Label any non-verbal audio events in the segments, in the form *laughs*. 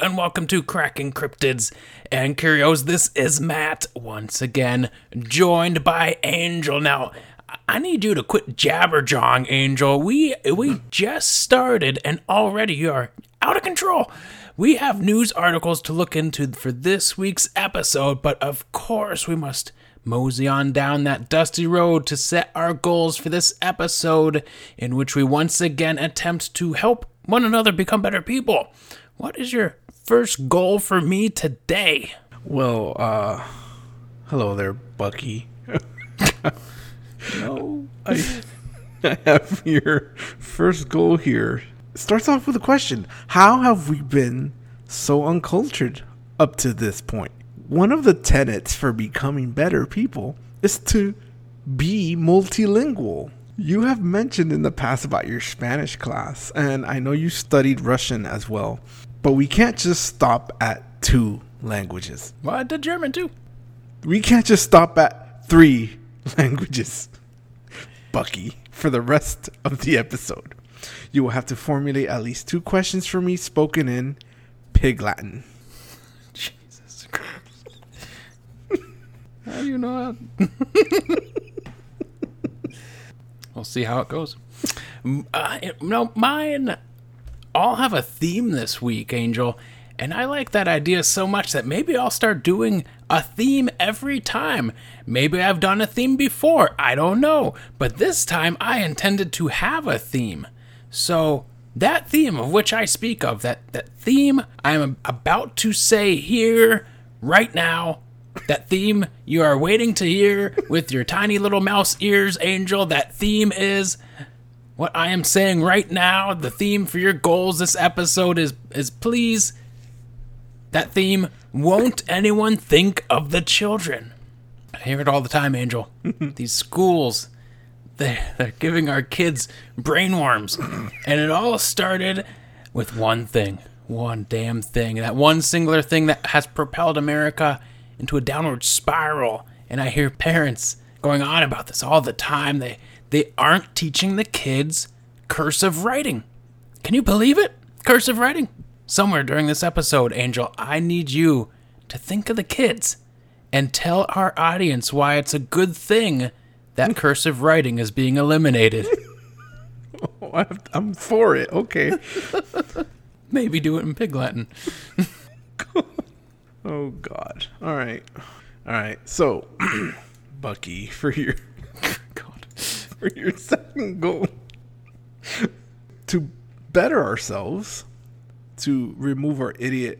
And welcome to Cracking Cryptids and Curios. This is Matt once again, joined by Angel. Now, I need you to quit jabberjawing, Angel. We we just started and already you are out of control. We have news articles to look into for this week's episode, but of course we must mosey on down that dusty road to set our goals for this episode, in which we once again attempt to help one another become better people. What is your first goal for me today? Well, uh, hello there, Bucky. no, *laughs* I, I have your first goal here. Starts off with a question How have we been so uncultured up to this point? One of the tenets for becoming better people is to be multilingual. You have mentioned in the past about your Spanish class, and I know you studied Russian as well. But we can't just stop at two languages. Well, I did German too. We can't just stop at three *laughs* languages. Bucky, for the rest of the episode, you will have to formulate at least two questions for me spoken in Pig Latin. Jesus Christ. How do you know that? *laughs* we'll see how it goes. Uh, no, mine all have a theme this week, Angel. And I like that idea so much that maybe I'll start doing a theme every time. Maybe I've done a theme before, I don't know. But this time I intended to have a theme. So, that theme of which I speak of, that, that theme I'm about to say here, right now, that theme you are waiting to hear with your tiny little mouse ears, Angel, that theme is what I am saying right now, the theme for your goals this episode is is please that theme won't anyone think of the children. I hear it all the time, Angel. *laughs* These schools they they're giving our kids brainworms. and it all started with one thing. One damn thing. That one singular thing that has propelled America into a downward spiral. And I hear parents going on about this all the time. They they aren't teaching the kids cursive writing. Can you believe it? Cursive writing. Somewhere during this episode, Angel, I need you to think of the kids and tell our audience why it's a good thing that *laughs* cursive writing is being eliminated. *laughs* oh, I'm for it. Okay. *laughs* Maybe do it in Pig Latin. oh, God. All right. All right. So, *clears throat* Bucky, for your for your *laughs* second goal to better ourselves, to remove our idiot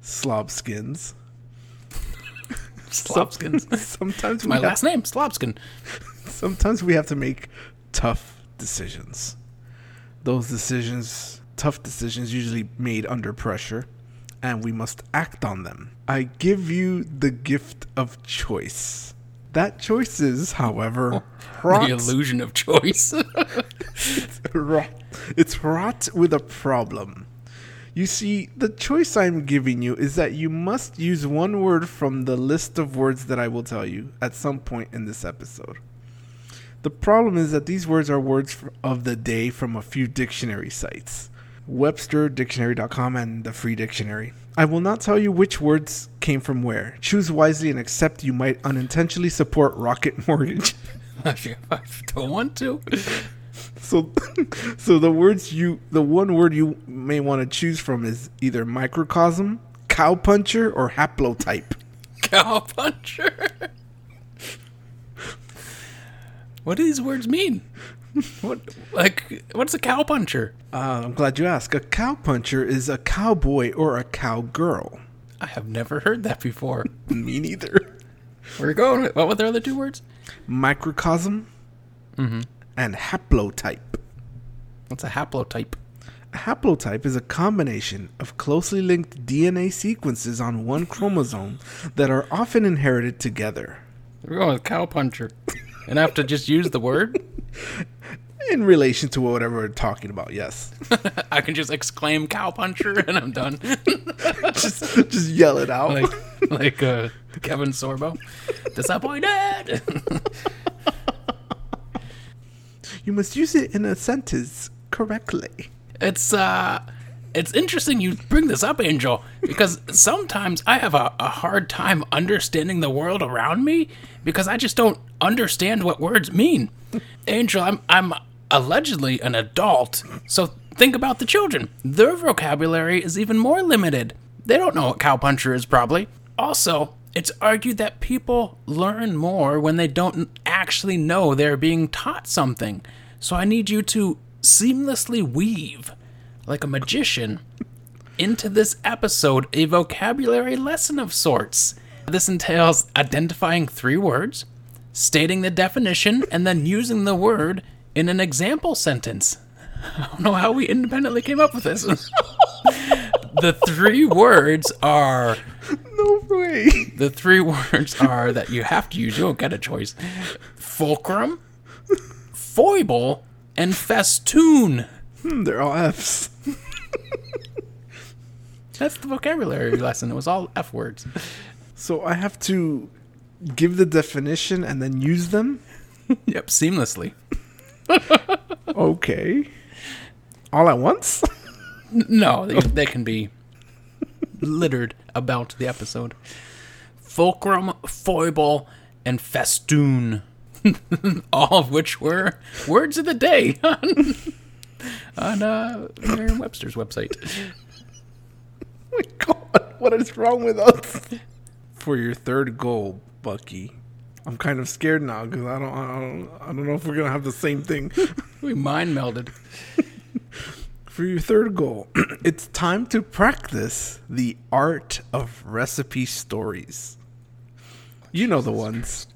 slob skins. Slobskins. *laughs* Sometimes my last name, Slobskin. Sometimes we have to make tough decisions. Those decisions, tough decisions, usually made under pressure, and we must act on them. I give you the gift of choice. That choice is, however, *laughs* the illusion of choice. *laughs* it's, rot. it's wrought with a problem. You see, the choice I'm giving you is that you must use one word from the list of words that I will tell you at some point in this episode. The problem is that these words are words of the day from a few dictionary sites. WebsterDictionary.com and the Free Dictionary. I will not tell you which words came from where. Choose wisely and accept you might unintentionally support Rocket *laughs* Mortgage. *laughs* I don't want to. So, *laughs* so the words you, the one word you may want to choose from is either microcosm, cowpuncher, or haplotype. Cowpuncher. what do these words mean? What like what's a cowpuncher? Uh, I'm glad you asked. A cowpuncher is a cowboy or a cowgirl. I have never heard that before. *laughs* Me neither. Where are you going? What were the other two words? Microcosm mm-hmm. and haplotype. What's a haplotype? A haplotype is a combination of closely linked DNA sequences on one chromosome that are often inherited together. We're going with cowpuncher. and I have to just use the word? *laughs* in relation to whatever we're talking about. Yes, *laughs* I can just exclaim "cowpuncher" *laughs* and I'm done. *laughs* just, just yell it out like like uh, Kevin Sorbo. Disappointed. you must use it in a sentence correctly. It's uh, it's interesting you bring this up, Angel, because sometimes I have a, a hard time understanding the world around me because I just don't understand what words mean. Angel, I'm I'm allegedly an adult, so think about the children. Their vocabulary is even more limited. They don't know what cowpuncher is, probably. Also, it's argued that people learn more when they don't actually know they're being taught something. So I need you to seamlessly weave, like a magician, into this episode a vocabulary lesson of sorts. This entails identifying three words, stating the definition, and then using the word in an example sentence. *laughs* I don't know how we independently came up with this. *laughs* the three words are No way. the three words are that you have to use. You don't get a choice. Fulcrum, foible, and festoon. Hmm, They're all F's. *laughs* That's the vocabulary lesson. It was all F words. So I have to give the definition and then use them? Yep, seamlessly. *laughs* Okay. All at once? *laughs* No, they, they can be littered about the episode. Fulcrum, foible, and festoon. *laughs* all of which were words of the day on, on uh, Merriam-Webster's website. my god, what is wrong with us? For your third goal, Bucky. I'm kind of scared now because I don't, I don't, I don't know if we're gonna have the same thing. *laughs* We mind melded. *laughs* For your third goal, *clears throat* it's time to practice the art of recipe stories. You know the ones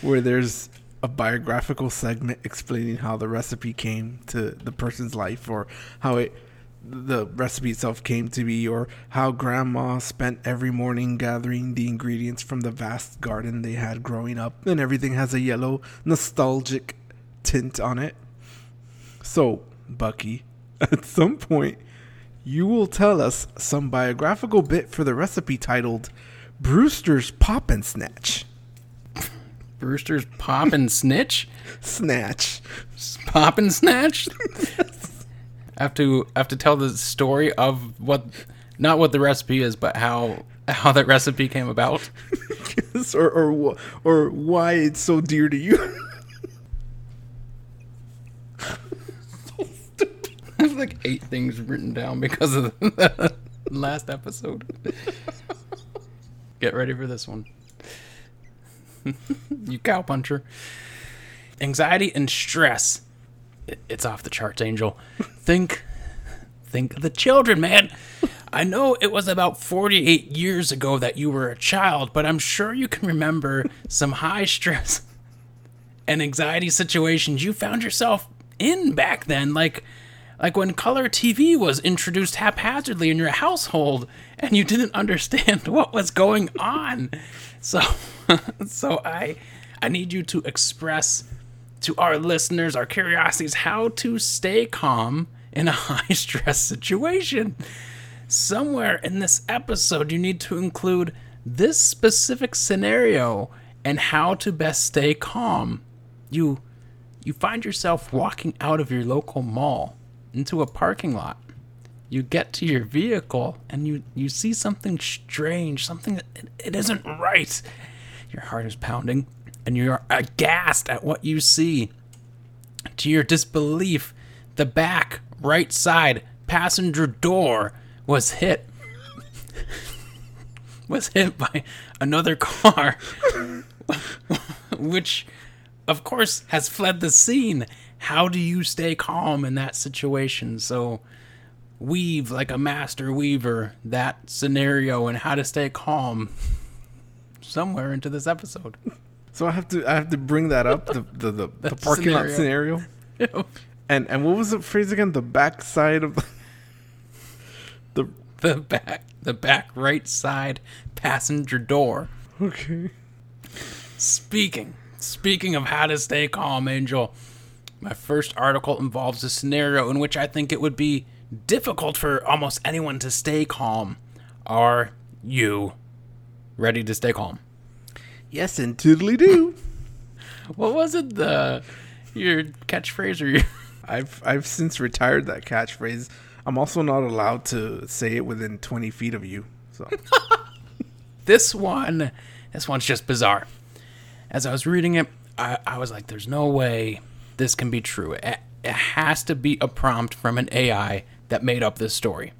where there's a biographical segment explaining how the recipe came to the person's life or how it the recipe itself came to be or how grandma spent every morning gathering the ingredients from the vast garden they had growing up and everything has a yellow nostalgic tint on it. So, Bucky, *laughs* at some point, you will tell us some biographical bit for the recipe titled Brewster's Pop and Snatch. Brewster's pop and snitch? *laughs* Snatch. Pop and snatch? *laughs* I have to I have to tell the story of what not what the recipe is, but how how that recipe came about. Yes, *laughs* or, or, or why it's so dear to you. *laughs* I have like eight things written down because of *laughs* the last episode. Get ready for this one. you cowpuncher. Anxiety and stress. It- It's off the charts, Angel. Think think of the children, man. I know it was about 48 years ago that you were a child, but I'm sure you can remember some high stress and anxiety situations you found yourself in back then like like when color TV was introduced haphazardly in your household and you didn't understand *laughs* what was going on. So *laughs* so I I need you to express to our listeners, our curiosities, how to stay calm in a *laughs* high stress situation. Somewhere in this episode, you need to include this specific scenario and how to best stay calm. You you find yourself walking out of your local mall into a parking lot. You get to your vehicle and you, you see something strange, something that it, it isn't right. Your heart is pounding and you're aghast at what you see. To your disbelief, the back right side passenger door was hit *laughs* was hit by another car *laughs* which of course has fled the scene. How do you stay calm in that situation? So weave like a master weaver that scenario and how to stay calm somewhere into this episode So I have to I have to bring that up the the, the, *laughs* the parking lot scenario. scenario. *laughs* And and what was the phrase again? The back side of the, *laughs* the the back the back right side passenger door okay. Speaking, speaking of how to stay calm, Angel, my first article involves a scenario in which I think it would be difficult for almost anyone to stay calm. Are you ready to stay calm? Yes, and toodly do. What was it? The your catchphrase or your *laughs* I've I've since retired that catchphrase. I'm also not allowed to say it within 20 feet of you. So *laughs* This one, this one's just bizarre. As I was reading it, I, I was like, there's no way this can be true. It, it has to be a prompt from an AI that made up this story.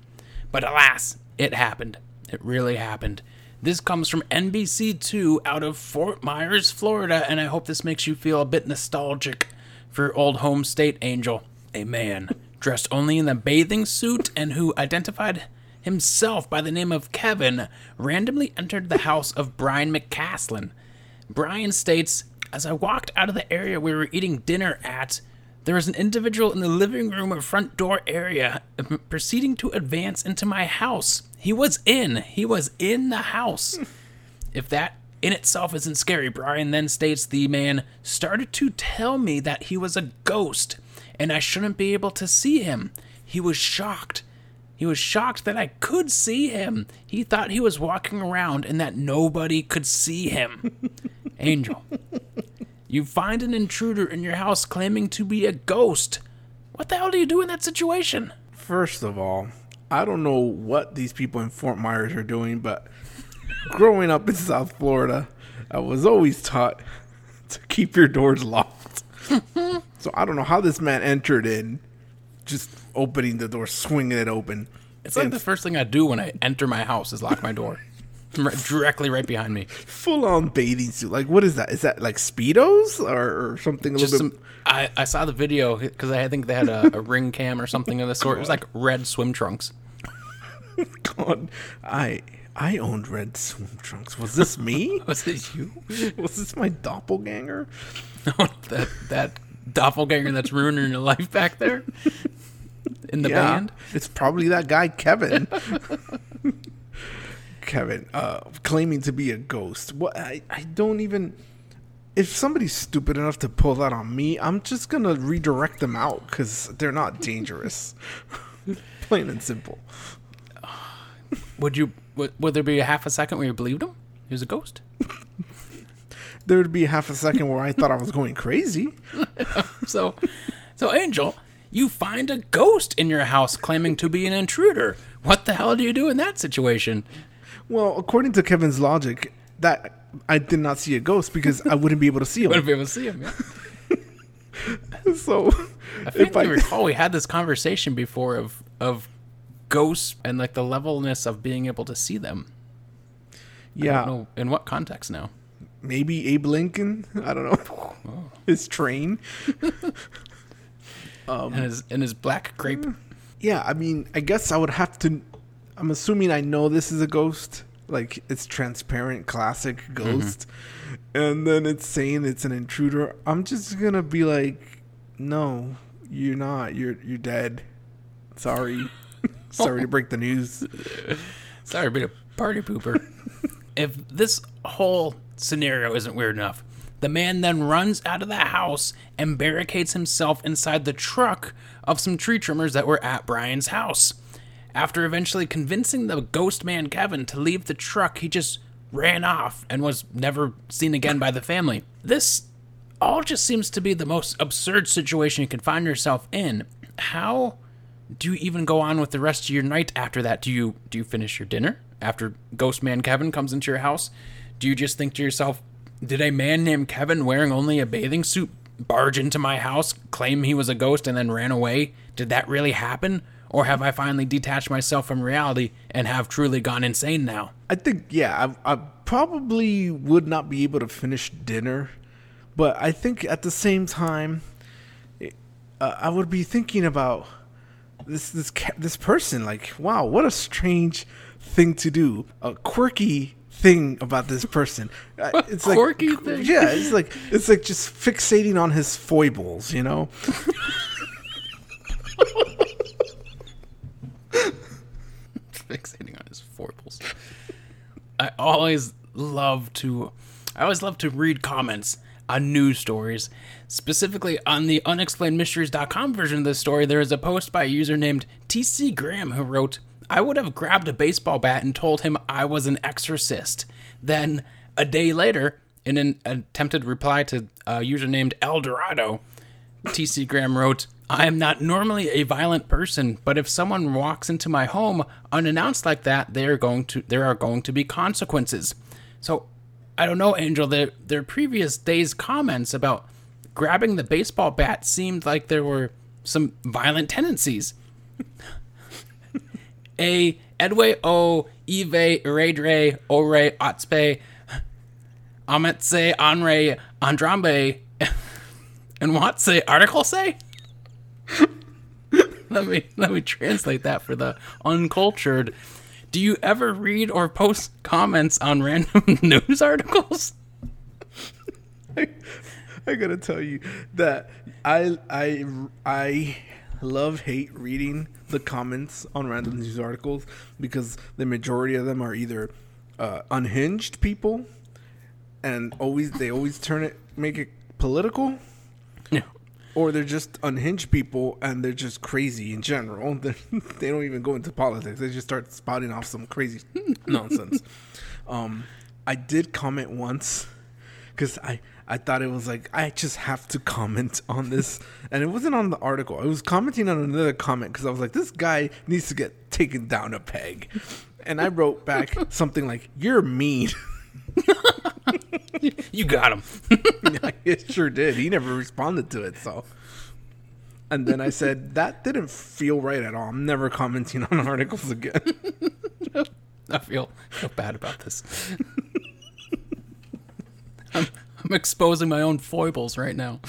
But alas, it happened. It really happened. This comes from NBC2 out of Fort Myers, Florida, and I hope this makes you feel a bit nostalgic for your old home state, Angel. A man *laughs* dressed only in a bathing suit and who identified himself by the name of Kevin randomly entered the house of Brian McCaslin. Brian states, As I walked out of the area we were eating dinner at, there was an individual in the living room or front door area uh, proceeding to advance into my house. He was in. He was in the house. if that in itself isn't scary, Brian then states the man started to tell me that he was a ghost and I shouldn't be able to see him. He was shocked. He was shocked that I could see him. He thought he was walking around and that nobody could see him. *laughs* Angel, you find an intruder in your house claiming to be a ghost. What the hell do you do in that situation? First of all, I don't know what these people in Fort Myers are doing, but growing up in South Florida, I was always taught to keep your doors locked. *laughs* so I don't know how this man entered in, just opening the door, swinging it open. It's like the first thing I do when I enter my house is lock my door. Right- directly right behind me. Full on bathing suit. Like, what is that? Is that like Speedos or, or something a Just little some. I, I saw the video because I think they had a, *laughs* a ring cam or something of the sort. It was like red swim trunks. *laughs* bit gone? I I owned red swim trunks. Was this me? *laughs* Was it you? was this my doppelganger? that that doppelganger that's ruining your life back there in the yeah, band. it's probably that guy Kevin. Kevin, uh, claiming to be a ghost. What I, I don't even. If somebody's stupid enough to pull that on me, I'm just gonna redirect them out because they're not dangerous. *laughs* Plain and simple. *sighs* Would you? Would, would there be a half a second where you believed him? He was a ghost. *laughs* There would be a half a second where I thought I was going crazy. *laughs* So, so Angel, you find a ghost in your house claiming to be an intruder. What the hell do you do in that situation? Well, according to Kevin's logic, that I did not see a ghost because I wouldn't be able to see *laughs* him. Wouldn't be able to see him. Yeah. *laughs* So, I think if I recall we had this conversation before of of ghosts and like the levelness of being able to see them. I yeah, don't know in what context now. maybe Abe Lincoln. I don't know. *laughs* His train. um, and his and his black crepe. Yeah, I mean, I guess I would have to. I'm assuming I know this is a ghost. Like it's transparent, classic mm-hmm. ghost, and then it's saying it's an intruder. I'm just gonna be like, no, you're not. You're you're dead. Sorry, *laughs* sorry to break the news. *laughs* Sorry, to be a party pooper. *laughs* if this whole scenario isn't weird enough, the man then runs out of the house and barricades himself inside the truck of some tree trimmers that were at Brian's house. After eventually convincing the ghost man Kevin to leave the truck, he just ran off and was never seen again by the family. This all just seems to be the most absurd situation you can find yourself in. How do you even go on with the rest of your night after that? Do you do you finish your dinner after Ghost Man Kevin comes into your house? Do you just think to yourself, did a man named Kevin wearing only a bathing suit barge into my house, claim he was a ghost and then ran away? Did that really happen? Or have I finally detached myself from reality and have truly gone insane now? I think yeah, I, I probably would not be able to finish dinner, but I think at the same time, uh, I would be thinking about this this this person. Like, wow, what a strange thing to do, a quirky thing about this person. Uh, *laughs* It's like Quirky thing? Yeah, it's like it's like just fixating on his foibles, you know. *laughs* *laughs* *laughs* fixating on his foibles. I always love to I always love to read comments on news stories. Specifically on the unexplainedmysteries.com version of this story, there is a post by a user named TC Graham who wrote, I would have grabbed a baseball bat and told him I was an exorcist. Then, a day later, in an attempted reply to a user named El Dorado, TC Graham wrote, I am not normally a violent person, but if someone walks into my home unannounced like that, they are going to there are going to be consequences. So I don't know, Angel. Their their previous day's comments about grabbing the baseball bat seemed like there were some violent tendencies. *laughs* a Edway O Eve Redre Ore Otspe Ametse Anre Andrambe *laughs* and what say article say? *laughs* let me let me translate that for the uncultured. Do you ever read or post comments on random *laughs* news articles? I, I gotta tell you that I I I love hate reading the comments on random news articles because the majority of them are either uh, unhinged people and always they always turn it make it political Yeah. Or they're just unhinged people and they're just crazy in general. *laughs* They're, they don't even go into politics. They just start spouting off some crazy *laughs* nonsense. Um, I did comment once because I, I thought it was like, I just have to comment on this. *laughs* And it wasn't on the article. I was commenting on another comment because I was like, this guy needs to get taken down a peg. And I wrote back something like, you're mean. *laughs* You got him. *laughs* it sure did. He never responded to it, so. And then I said, *laughs* that didn't feel right at all. I'm never commenting on articles again. I feel, feel bad about this. I'm, I'm exposing my own foibles right now.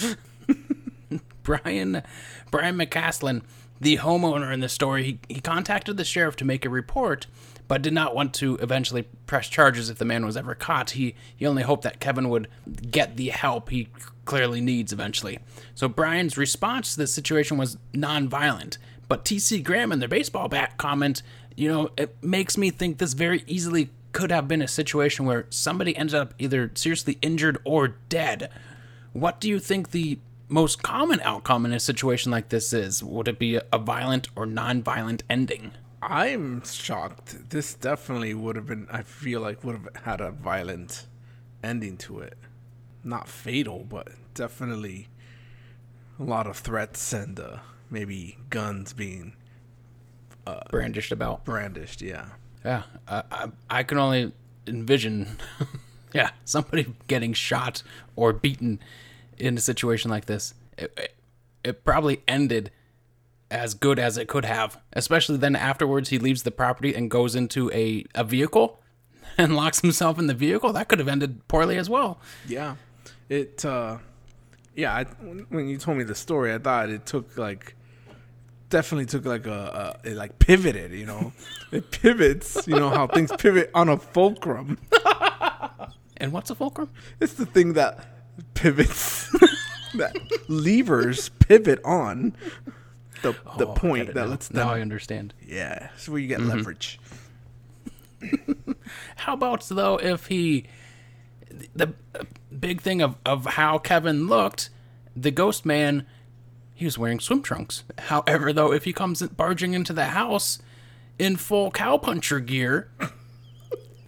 Brian Brian McCaslin, the homeowner in the story, he, he contacted the sheriff to make a report, but did not want to eventually press charges if the man was ever caught. He he only hoped that Kevin would get the help he clearly needs eventually. So Brian's response to this situation was nonviolent. But TC Graham in their baseball bat comment, you know, it makes me think this very easily could have been a situation where somebody ended up either seriously injured or dead. What do you think the most common outcome in a situation like this is? Would it be a violent or non-violent ending? I'm shocked. This definitely would have been, I feel like, would have had a violent ending to it. Not fatal, but definitely a lot of threats and uh, maybe guns being uh, Brandished about. brandished. Yeah. Yeah, I, I, I can only envision, *laughs* yeah, somebody getting shot or beaten in a situation like this. It, it, it probably ended as good as it could have, especially then afterwards he leaves the property and goes into a, a vehicle *laughs* and locks himself in the vehicle. That could have ended poorly as well. Yeah. It, uh, yeah, I, when you told me the story, I thought it took like, definitely took like a, a it like pivoted, you know? *laughs* it pivots, you know, how things pivot on a fulcrum. *laughs* And what's a fulcrum? It's the thing that pivots, that levers pivot on the, the Oh, I point that now. lets them. Now I understand. yeah, it's where you get Mm-hmm. leverage. *laughs* How about though if he the big thing of of how Kevin looked, the ghost man, he was wearing swim trunks. However, though, if he comes barging into the house in full cowpuncher gear,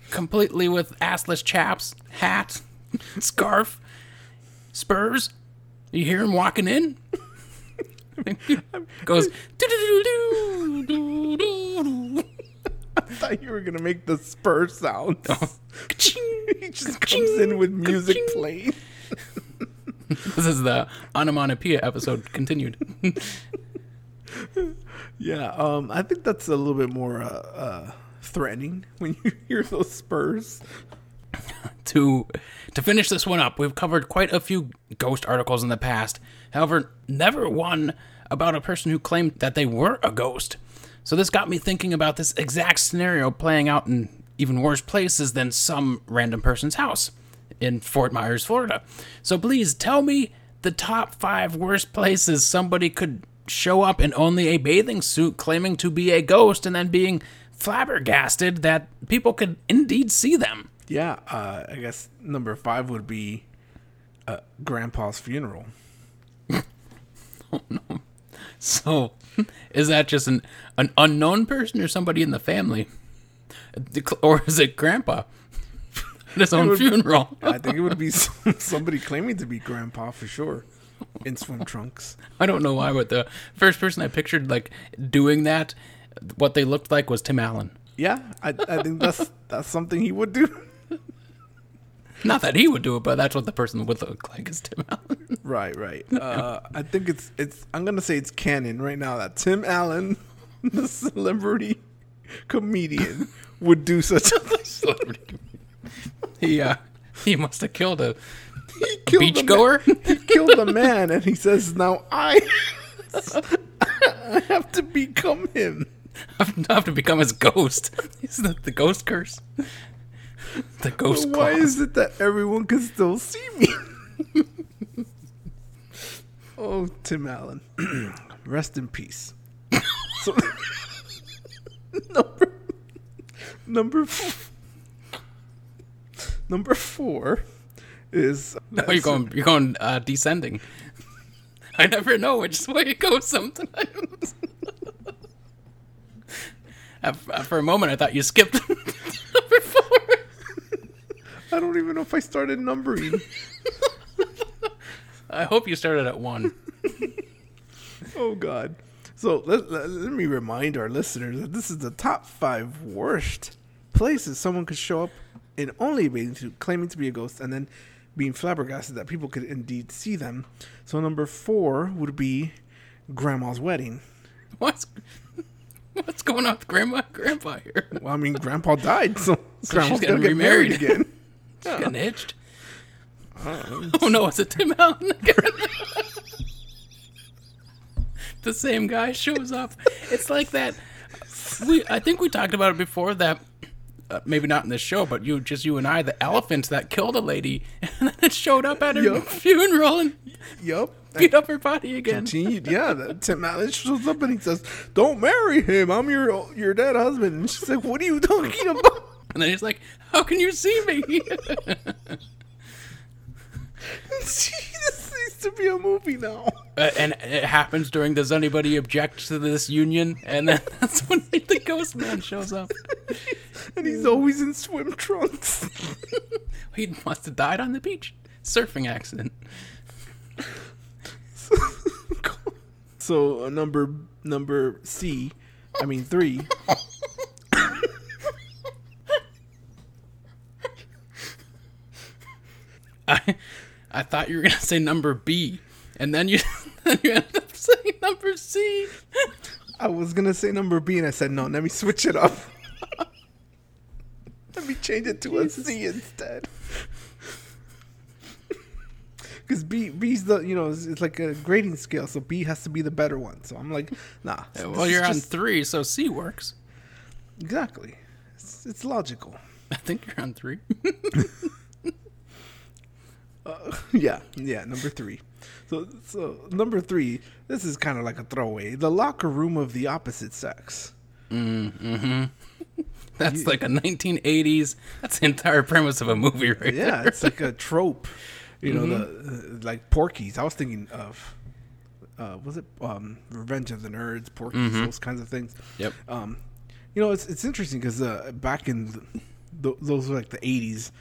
completely with assless chaps, hat, *laughs* scarf, spurs, you hear him walking in. *laughs* Goes. I thought you were gonna make the spur sound. Oh. *laughs* he just comes in with music playing. *laughs* This is the onomatopoeia episode continued. Yeah, um, I think that's a little bit more uh, uh, threatening when you hear those spurs. to to finish this one up, we've covered quite a few ghost articles in the past. However, never one about a person who claimed that they were a ghost. So this got me thinking about this exact scenario playing out in even worse places than some random person's house in Fort Myers, Florida. So please tell me the top 5 worst places somebody could show up in only a bathing suit claiming to be a ghost and then being flabbergasted that people could indeed see them. Yeah, uh, I guess number five would be uh, Grandpa's funeral. So, is that just an, an unknown person or somebody in the family? Or is it grandpa? At *laughs* his own would- funeral. I think it would be *laughs* somebody claiming to be Grandpa for sure. in swim trunks. I don't know why, but the first person I pictured like doing that, what they looked like was Tim Allen. Yeah, I, I think that's that's something he would do. *laughs* Not that he would do it, but that's what the person would look like is Tim Allen. *laughs* Right, right. Uh, I think it's it's. I'm gonna say it's canon right now that Tim Allen, *laughs* the celebrity comedian, would do such a thing. *laughs* he uh, he must have killed a He killed beachgoer. man- He killed a man, and he says, "Now I, I have to become him." I have to become his ghost. He's the, the ghost curse. The ghost Why is it that everyone can still see me? oh, Tim Allen, *clears throat* rest in peace. *laughs* so, number number f- number four is Oh, you're going. You're going uh, descending. I never know which way it goes sometimes. *laughs* For a moment, I thought you skipped four. *laughs* I don't even know if I started numbering. *laughs* I hope you started at one. *laughs* Oh God! So let, let, let me remind our listeners that this is the top five worst places someone could show up in only a bathing suit, claiming to be a ghost, and then being flabbergasted that people could indeed see them. So number four would be grandma's wedding. What's what's going on with grandma and grandpa here? Well, I mean, grandpa died, so, So grandma's she's gonna get married remarried. again. *laughs* She's getting. Oh no, it's a Tim Allen the same guy shows up. It's like that. We I think we talked about it before that. Uh, maybe not in this show, but you, just you and I, the elephants that killed a lady, *laughs* and then it showed up at her Yup. funeral and Yup. beat up her body again. Continued, yeah. That Tim Allen shows up and he says, "Don't marry him. I'm your your dead husband." And she's like, "What are you talking about?" *laughs* And then he's like, "How can you see me?" *laughs* this needs to be a movie now. Uh, and it happens during Does Anybody Object to This Union? And then *laughs* that's when the ghost man shows up. And he's always in swim trunks. He must have died on the beach. Surfing accident. so uh, number number C, I mean three. I I thought you were gonna say number B, and then you *laughs* then you ended up saying number C. I was gonna say number B, and I said no. Let me switch it up. *laughs* let me change it to a C instead. *laughs* Because B B's the you know it's, it's like a grading scale, so B has to be the better one. So I'm like, nah. this Well, you're on just- three, so C works. exactly. It's, it's logical. I think you're on three. *laughs* yeah, yeah. Number three. So, so number three. This is kind of like a throwaway. The locker room of the opposite sex. Mm, hmm. *laughs* That's like a 1980s. That's the entire premise of a movie, right Yeah, there. it's like a *laughs* trope. You know, the uh, like Porky's. I was thinking of. Uh, was it um, Revenge of the Nerds, Porky's, those kinds of things. Yep. Um, you know, it's it's interesting because uh, back in the, those were like the '80s,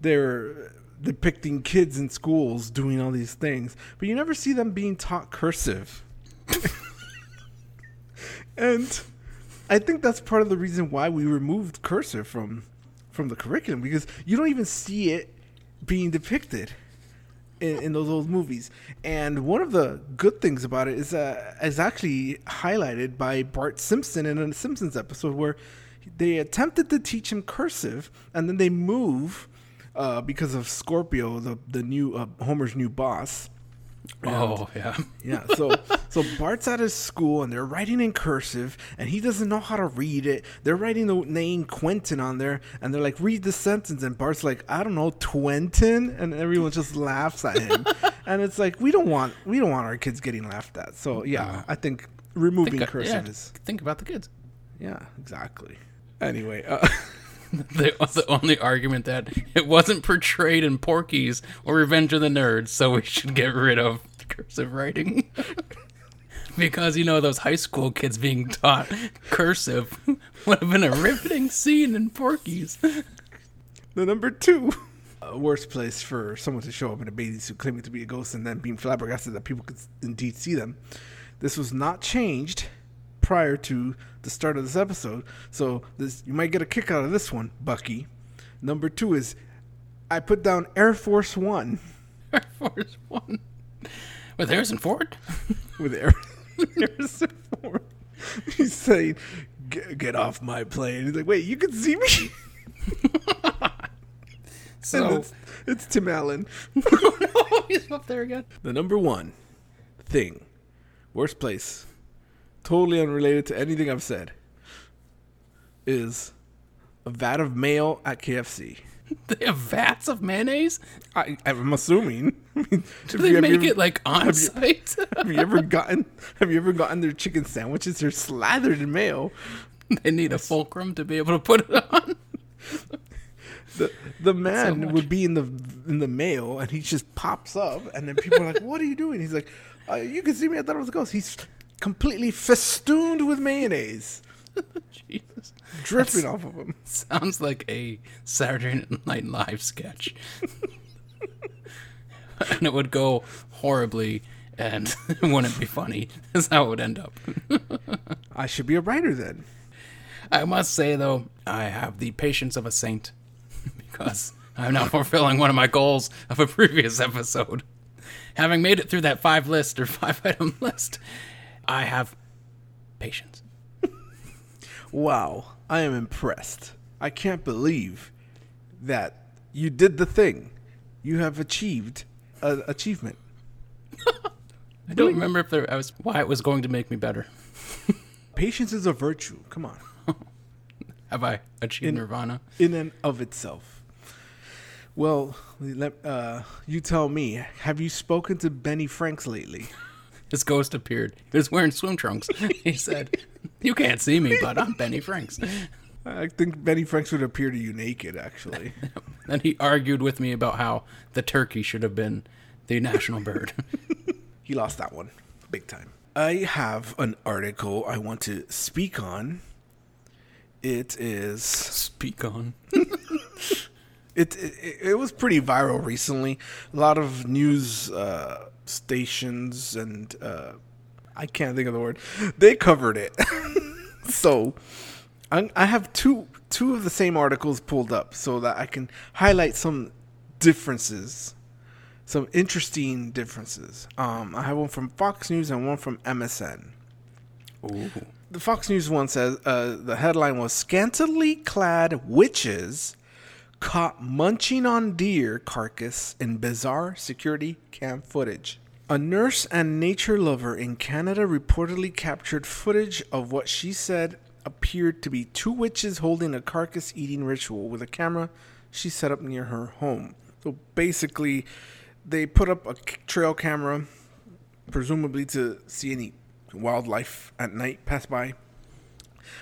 they're depicting kids in schools doing all these things, but you never see them being taught cursive. *laughs* and I think that's part of the reason why we removed cursive from from the curriculum because you don't even see it being depicted in, in those old movies. And one of the good things about it is uh, is actually highlighted by Bart Simpson in a Simpsons episode where they attempted to teach him cursive, and then they move uh, because of Scorpio, the the new uh, Homer's new boss. Oh yeah. Yeah, so *laughs* so Bart's at his school and they're writing in cursive and he doesn't know how to read it. They're writing the name Quentin on there and they're like, read the sentence and Bart's like, I don't know, Twentin and everyone just laughs at him. *laughs* and it's like we don't want we don't want our kids getting laughed at. So yeah, I think removing Think, cursive yeah, is think about the kids. yeah, exactly. Anyway, uh, *laughs* *laughs* That was the only argument that it wasn't portrayed in Porky's or Revenge of the Nerds, so we should get rid of cursive writing. *laughs* because you know those high school kids being taught cursive *laughs* would have been a riveting scene in Porky's. the number two, uh, a worse place for someone to show up in a bathing suit claiming to be a ghost and then being flabbergasted that people could indeed see them. This was not changed prior to the start of this episode, so this you might get a kick out of this one, Bucky. Number two is I put down Air Force One *laughs* Air Force One with Harrison Ford. *laughs* with Air *laughs* Harrison Ford. He's saying, get, "Get off my plane." He's like, "Wait, you can see me." So it's, it's Tim Allen. oh, no, he's up there again. The number one thing, worst place, totally unrelated to anything I've said, is a vat of mayo at KFC. *laughs* They have vats of mayonnaise. I, I'm assuming. *laughs* Do they make it like on have you- site? *laughs* Have you ever gotten? Have you ever gotten their chicken sandwiches? They're slathered in mayo. they need a fulcrum to be able to put it on. The the man much. would be in the in the mayo, and he just pops up, and then people are like, "What are you doing?" He's like, uh, "You can see me. I thought it was a ghost." He's completely festooned with mayonnaise, *laughs* Jesus. dripping off of him. Sounds like a Saturday Night Live sketch. *laughs* and it would go horribly and it *laughs* wouldn't be funny. Is how it would end up. I should be a writer then. I must say though, I have the patience of a saint because I'm now fulfilling one of my goals of a previous episode. Having made it through that five list or five item list, I have patience. *laughs* Wow, I am impressed. I can't believe that you did the thing. You have achieved an achievement. *laughs* I don't remember if there I was why it was going to make me better. *laughs* Patience is a virtue. Come on, Have I achieved nirvana? in and of itself. Well, let, uh, you tell me. Have you spoken to Benny Franks lately? His ghost appeared. He was wearing swim trunks. *laughs* He said, "You can't see me, but I'm Benny Franks." I think Benny Franks would appear to you naked, actually. *laughs* And he argued with me about how the turkey should have been the national bird. *laughs* he lost that one big time. I have an article I want to speak on. It is Speak on. it it, it was pretty viral recently. A lot of news uh, stations and uh, I can't think of the word. They covered it. *laughs* so I, I have two two of the same articles pulled up so that I can highlight some differences, some interesting differences. Um, I have one from Fox News and one from MSN. Ooh. The Fox News one says uh, the headline was "Scantily clad witches caught munching on deer carcass in bizarre security cam footage." A nurse and nature lover in Canada reportedly captured footage of what she said appeared to be two witches holding a carcass eating ritual with a camera she set up near her home. So basically, they put up a trail camera, presumably to see any wildlife at night pass by.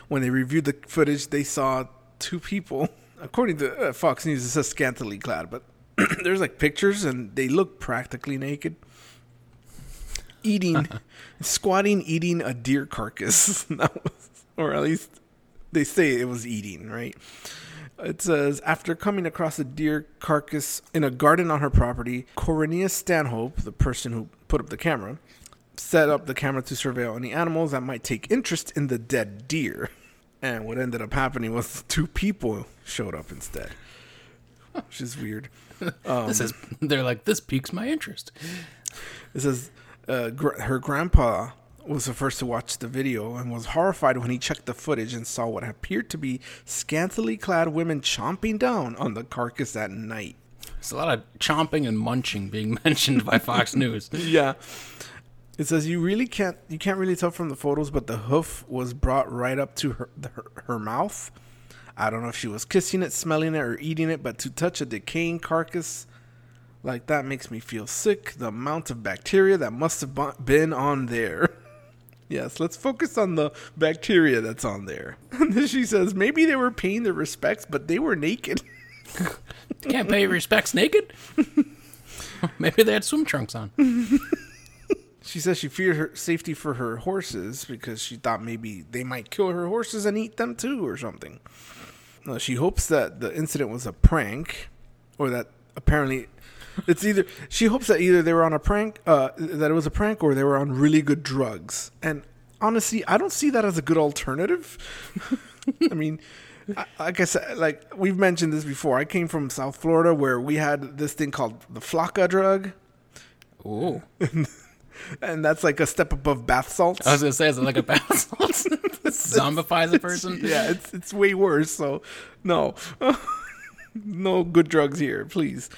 When they reviewed the footage, they saw two people. *laughs* According to uh, Fox News, it says scantily clad, but *clears throat* there's like pictures and they look practically naked. Eating, *laughs* squatting, eating a deer carcass. *laughs* That was- or at least they say it was eating, right? It says after coming across a deer carcass in a garden on her property, Coronia Stanhope, the person who put up the camera, set up the camera to surveil any animals that might take interest in the dead deer. *laughs* And what ended up happening was *laughs* two people showed up instead, which is weird. *laughs* this is. They're like, this piques my interest. It says uh, gr- her grandpa was the first to watch the video and was horrified when he checked the footage and saw what appeared to be scantily clad women chomping down on the carcass at night. There's a lot of chomping and munching being *laughs* mentioned by Fox News. Yeah. It says you really can't you can't really tell from the photos, but the hoof was brought right up to her the, her, her mouth. I don't know if she was kissing it, smelling it, or eating it, but to touch a decaying carcass like that makes me feel sick. The amount of bacteria that must have been on there. *laughs* yes, let's focus on the bacteria that's on there. *laughs* And then she says maybe they were paying their respects, but they were naked. *laughs* Can't pay respects naked? Maybe they had swim trunks on. She says she feared her safety for her horses because she thought maybe they might kill her horses and eat them too or something. Uh, she hopes that the incident was a prank or that apparently, *laughs* it's either she hopes that either they were on a prank, uh, that it was a prank, or they were on really good drugs. And honestly, I don't see that as a good alternative. I mean, I, like I said, like we've mentioned this before. I came from South Florida where we had this thing called the Flakka drug, Ooh. *laughs* and that's like a step above bath salts. I was gonna say, is it like a *laughs* bath salt? *laughs* Zombifies a person? *laughs* yeah, it's it's way worse. So no, no good drugs here, please.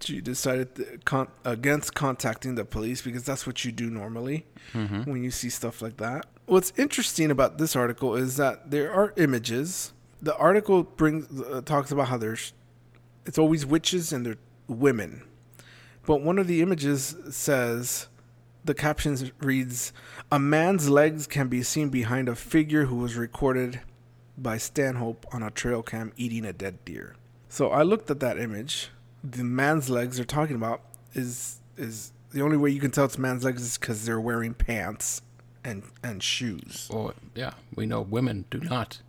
She decided to con- against contacting the police because that's what you do normally when you see stuff like that. What's interesting about this article is that there are images. The article brings uh, talks about how there's it's always witches and they're women, but one of the images says the captions reads a man's legs can be seen behind a figure who was recorded by Stanhope on a trail cam eating a dead deer. So I looked at that image. The man's legs they're talking about is is the only way you can tell it's man's legs is because they're wearing pants and and shoes. Oh, yeah. We know women do not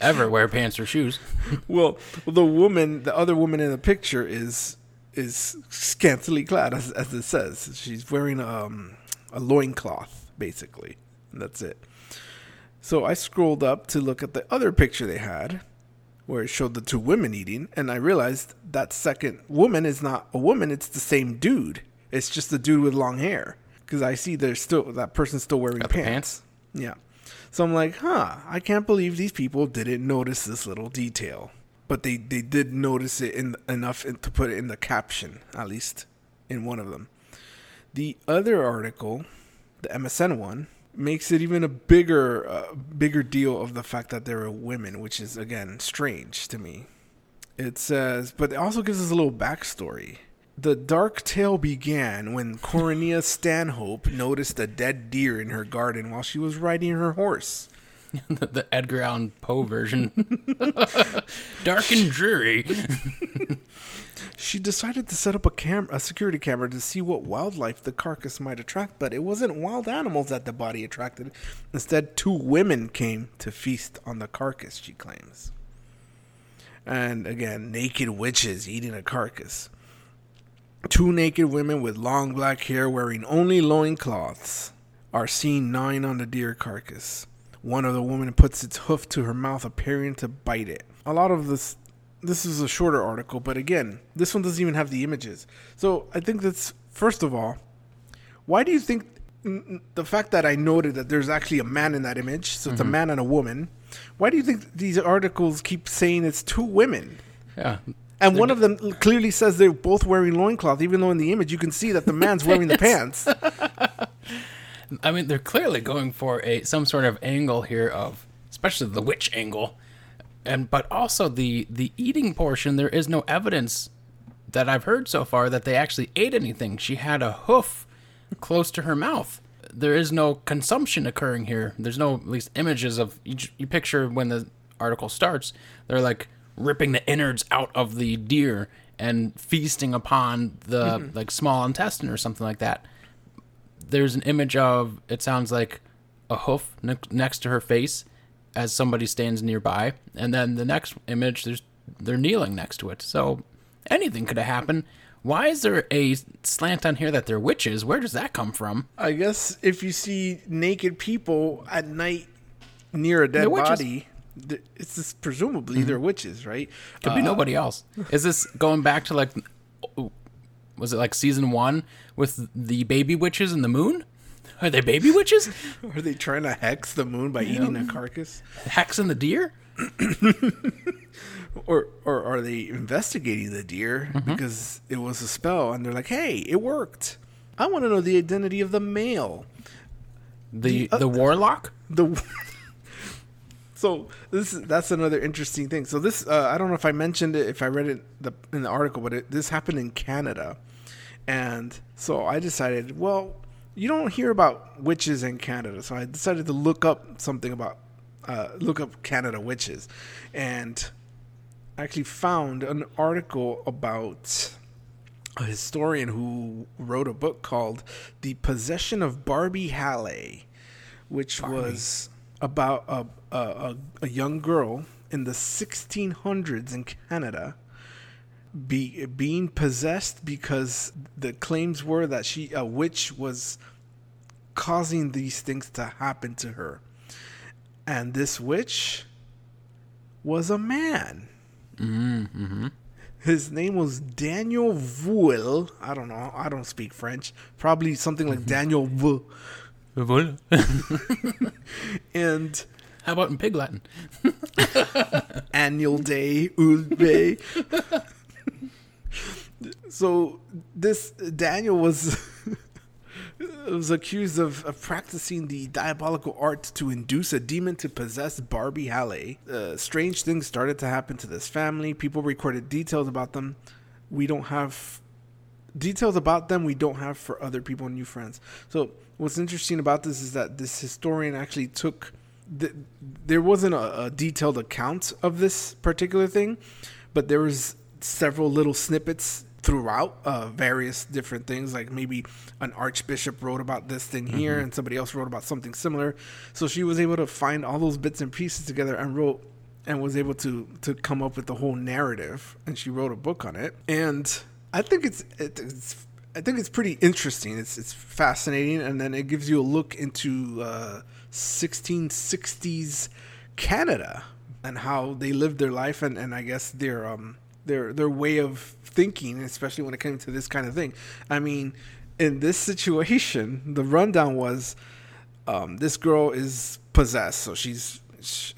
ever wear pants or shoes. *laughs* Well, the woman, the other woman in the picture is is scantily clad, as, as it says. She's wearing um, a loincloth, basically. And that's it. So I scrolled up to look at the other picture they had, where it showed the two women eating, and I realized that second woman is not a woman; it's the same dude. It's just the dude with long hair. Because I see there's still that person's still wearing the pants. Yeah. So I'm like, huh, I can't believe these people didn't notice this little detail. But they, they did notice it in, enough to put it in the caption, at least in one of them. The other article, the MSN one, makes it even a bigger uh, bigger deal of the fact that there are women, which is again strange to me. It says, but it also gives us a little backstory. The dark tale began when Coronia Stanhope noticed a dead deer in her garden while she was riding her horse. *laughs* the, the Edgar Allan Poe version. *laughs* Dark and dreary. She decided to set up a cam- a security camera to see what wildlife the carcass might attract, but it wasn't wild animals that the body attracted. Instead, two women came to feast on the carcass, she claims. And again, naked witches eating a carcass. Two naked women with long black hair wearing only loincloths are seen gnawing on the deer carcass. One of the women puts its hoof to her mouth, appearing to bite it. A lot of this this is a shorter article, but again, this one doesn't even have the images. So I think that's first of all, why do you think the fact that I noted that there's actually a man in that image, so it's a mm-hmm. man and a woman, why do you think these articles keep saying it's two women? Yeah. And one of them clearly says they're both wearing loincloth, even though in the image you can see that the man's wearing the *laughs* pants. I mean, they're clearly going for a some sort of angle here of, especially the witch angle, and but also the the eating portion. There is no evidence that I've heard so far that they actually ate anything. She had a hoof close to her mouth. There is no consumption occurring here. There's no at least images of you, you picture when the article starts. They're like ripping the innards out of the deer and feasting upon the mm-hmm. like small intestine or something like that there's an image of it sounds like a hoof ne- next to her face as somebody stands nearby. And then the next image there's they're kneeling next to it. So anything could have happened. Why is there a slant on here that they're witches? Where does that come from? I guess if you see naked people at night near a dead body, it's just presumably mm-hmm. they're witches, right? could be uh, nobody else. Is this going back to like was it like season one with the baby witches and the moon are they baby witches *laughs* Are they trying to hex the moon by eating a carcass? hexing the deer *clears throat* Or or are they investigating the deer mm-hmm. because it was a spell and they're like, "Hey, it worked." I want to know the identity of the male. the the uh, warlock The *laughs* So this is that's another interesting thing. So this uh, I don't know if I mentioned it if I read it the, in the article, but it, this happened in Canada, and so I decided, well, you don't hear about witches in Canada, so I decided to look up something about uh, look up Canada witches, and I actually found an article about a historian who wrote a book called "The Possession of Barbie Halley," which was about a, a, a, young girl in the 1600s in Canada be being possessed because the claims were that she a witch was causing these things to happen to her. And this witch was a man. Mm-hmm. His name was Daniel Vuil. I don't know. I don't speak French. Probably something like Daniel Vuil. *laughs* and How about in Pig Latin? *laughs* annual day ulbe. so this Daniel was *laughs* was accused of, of practicing the diabolical art to induce a demon to possess Barbie Halle. Uh, strange things started to happen to this family. People recorded details about them. We don't have details about them we don't have for other people and new friends. So what's interesting about this is that this historian actually took th- there wasn't a, a detailed account of this particular thing, but there was several little snippets throughout uh, various different things. Like maybe an archbishop wrote about this thing here, and somebody else wrote about something similar. So she was able to find all those bits and pieces together and wrote and was able to to come up with the whole narrative. And she wrote a book on it. And I think it's it's I think it's pretty interesting. It's it's fascinating, and then it gives you a look into uh, 1660s Canada and how they lived their life, and, and I guess their um their their way of thinking, especially when it came to this kind of thing. I mean, in this situation, the rundown was um, this girl is possessed, so she's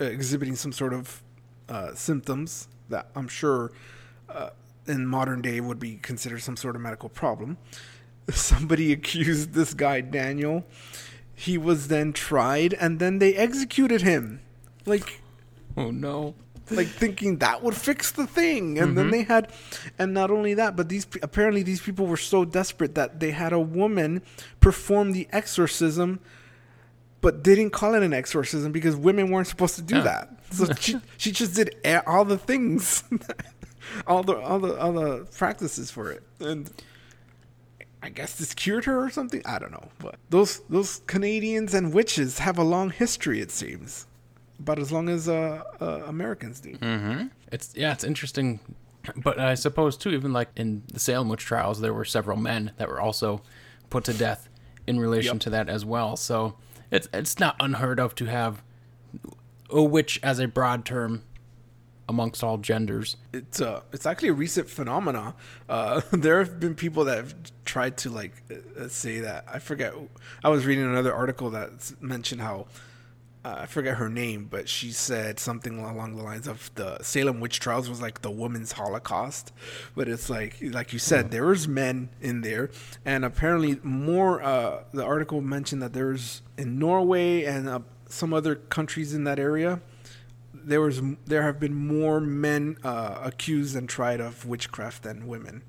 exhibiting some sort of uh, symptoms that I'm sure uh, in modern day would be considered some sort of medical problem. *laughs* Somebody accused this guy Daniel. He was then tried, and then they executed him. Like Oh no. like thinking that would fix the thing and then mm-hmm. they had and not only that but these apparently these people were so desperate that they had a woman perform the exorcism but didn't call it an exorcism because women weren't supposed to do Yeah. that so she, *laughs* she just did all the things *laughs* all the all the all the practices for it and I guess this cured her or something. I don't know, but those those Canadians and witches have a long history. It seems, about as long as uh, uh, Americans do. Mm-hmm. It's yeah, it's interesting, but I suppose too, even like in the Salem witch trials, there were several men that were also put to death in relation Yep. to that as well. So it's it's not unheard of to have a witch as a broad term amongst all genders. It's uh, it's actually a recent phenomena. Uh, *laughs* there have been people that have tried to like uh, say that. I forget. I was reading another article that mentioned how. Uh, I forget her name, but she said something along the lines of the Salem witch trials was like the women's Holocaust. But it's like, like you said, there was men in there, and apparently more. Uh, the article mentioned that there's in Norway and uh, some other countries in that area there was there have been more men uh, accused and tried of witchcraft than women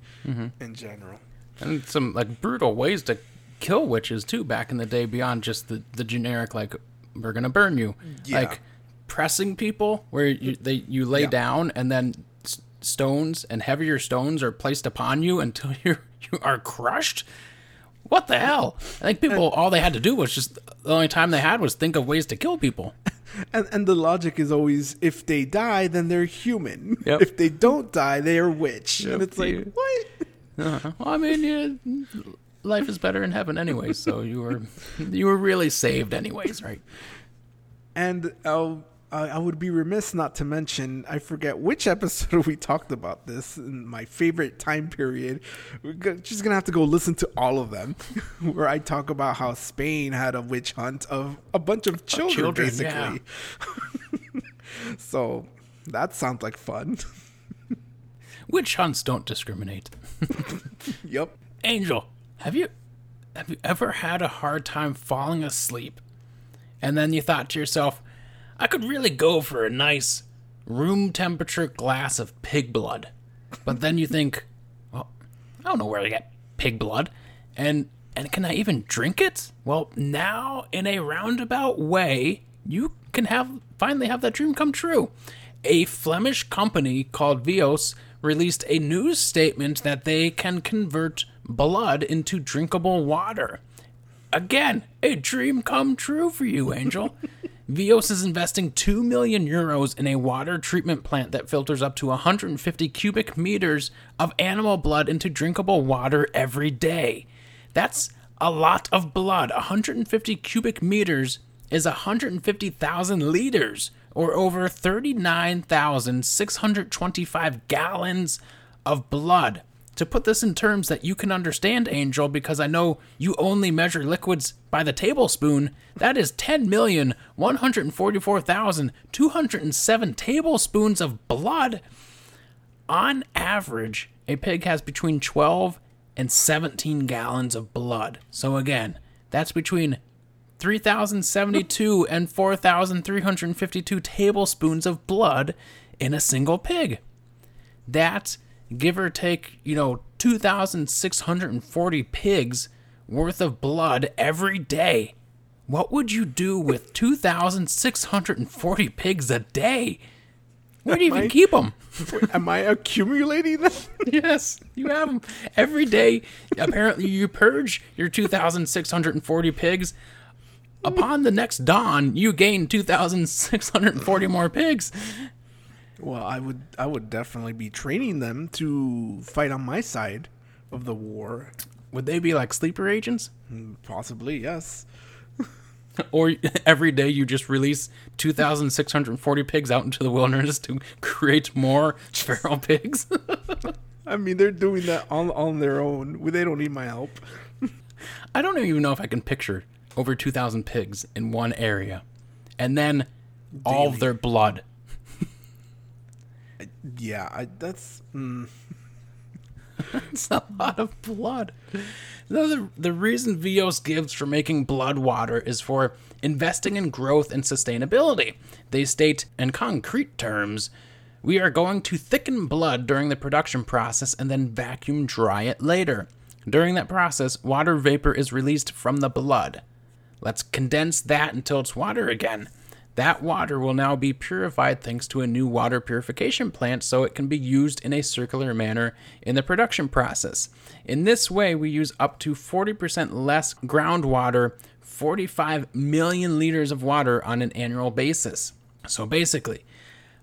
in general. and some like brutal ways to kill witches too back in the day beyond just the the generic like we're gonna burn you Yeah. like pressing people where you they you lay Yeah. down and then s- stones and heavier stones are placed upon you until *laughs* you you are crushed what the hell i think people all they had to do was just the only time they had was think of ways to kill people And and the logic is always if they die, then they're human. *laughs* Yep. If they don't die, they are witch. and it's like you- what? uh, well i mean life is better in heaven anyway, so you were you were really saved anyways right And I'll, I I would be remiss not to mention, I forget which *laughs* episode we talked about this in my favorite time period. We're just going to have to go listen to all of them, *laughs* where I talk about how Spain had a witch hunt of a bunch of children, children, basically. *laughs* so that sounds like fun. witch hunts don't discriminate yep. Angel, have you have you ever had a hard time falling asleep? And then you thought to yourself, I could really go for a nice room temperature glass of pig blood. But then you think, well, I don't know where to get pig blood. And and can I even drink it? Well, now in a roundabout way, you can have finally have that dream come true. A Flemish company called Veos released a news statement that they can convert blood into drinkable water. Again, a dream come true for you, Angel. *laughs* Veos is investing 2 million euros in a water treatment plant that filters up to 150 cubic meters of animal blood into drinkable water every day. That's a lot of blood. 150 cubic meters is 150,000 liters, or over 39,625 gallons of blood. To put this in terms that you can understand, Angel, because I know you only measure liquids by the tablespoon, that is 10,144,207 tablespoons of blood. On average, a pig has between 12 and 17 gallons of blood. So again, that's between 3,072 and 4,352 tablespoons of blood in a single pig. That's give or take, you know, 2,640 pigs worth of blood every day. What would you do with 2,640 pigs a day? Where do you even I- keep them? *laughs* Am I accumulating them? *laughs* yes, you have them every day. Apparently, you purge your 2,640 pigs. Upon the next dawn, you gain 2,640 more pigs. Well, I would I would definitely be training them to fight on my side of the war. Would they be like sleeper agents? Mm, possibly, yes. *laughs* Or *laughs* every day you just release 2,640 pigs out into the wilderness to create more *laughs* feral pigs? I mean, they're doing that on on their own. They don't need my help. I don't even know if I can picture over 2,000 pigs in one area. And then all of their blood. Yeah, I, that's mm, *laughs* It's a lot of blood. No, the, the reason Veos gives for making blood water is for investing in growth and sustainability. They state, in concrete terms, we are going to thicken blood during the production process and then vacuum dry it later. During that process, water vapor is released from the blood. Let's condense that until it's water again. That water will now be purified thanks to a new water purification plant so it can be used in a circular manner in the production process. In this way, we use up to 40% less groundwater, 45 million liters of water on an annual basis. So basically,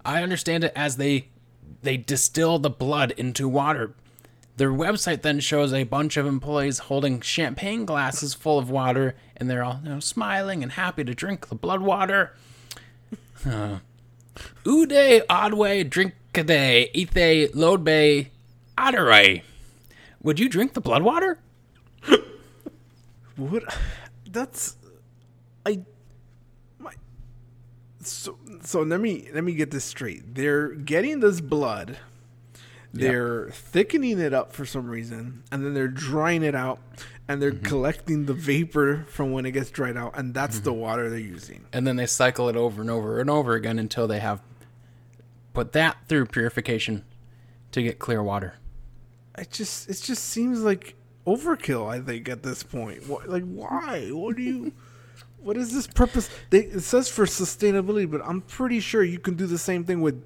I understand it as they they distill the blood into water. Their website then shows a bunch of employees holding champagne glasses full of water, and they're all you know, smiling and happy to drink the blood water. Uh, Ude Odway day, ite load bay Oderay. Would you drink the blood water? *laughs* what. That's I. My. So so let me let me get this straight. They're getting this blood. They're thickening it up for some reason, and then they're drying it out, and they're collecting the vapor from when it gets dried out, and that's the water they're using. And then they cycle it over and over and over again until they have put that through purification to get clear water. It just it just seems like overkill. I think at this point, what, like why? What do you? What is this purpose? They, it says for sustainability, but I'm pretty sure you can do the same thing with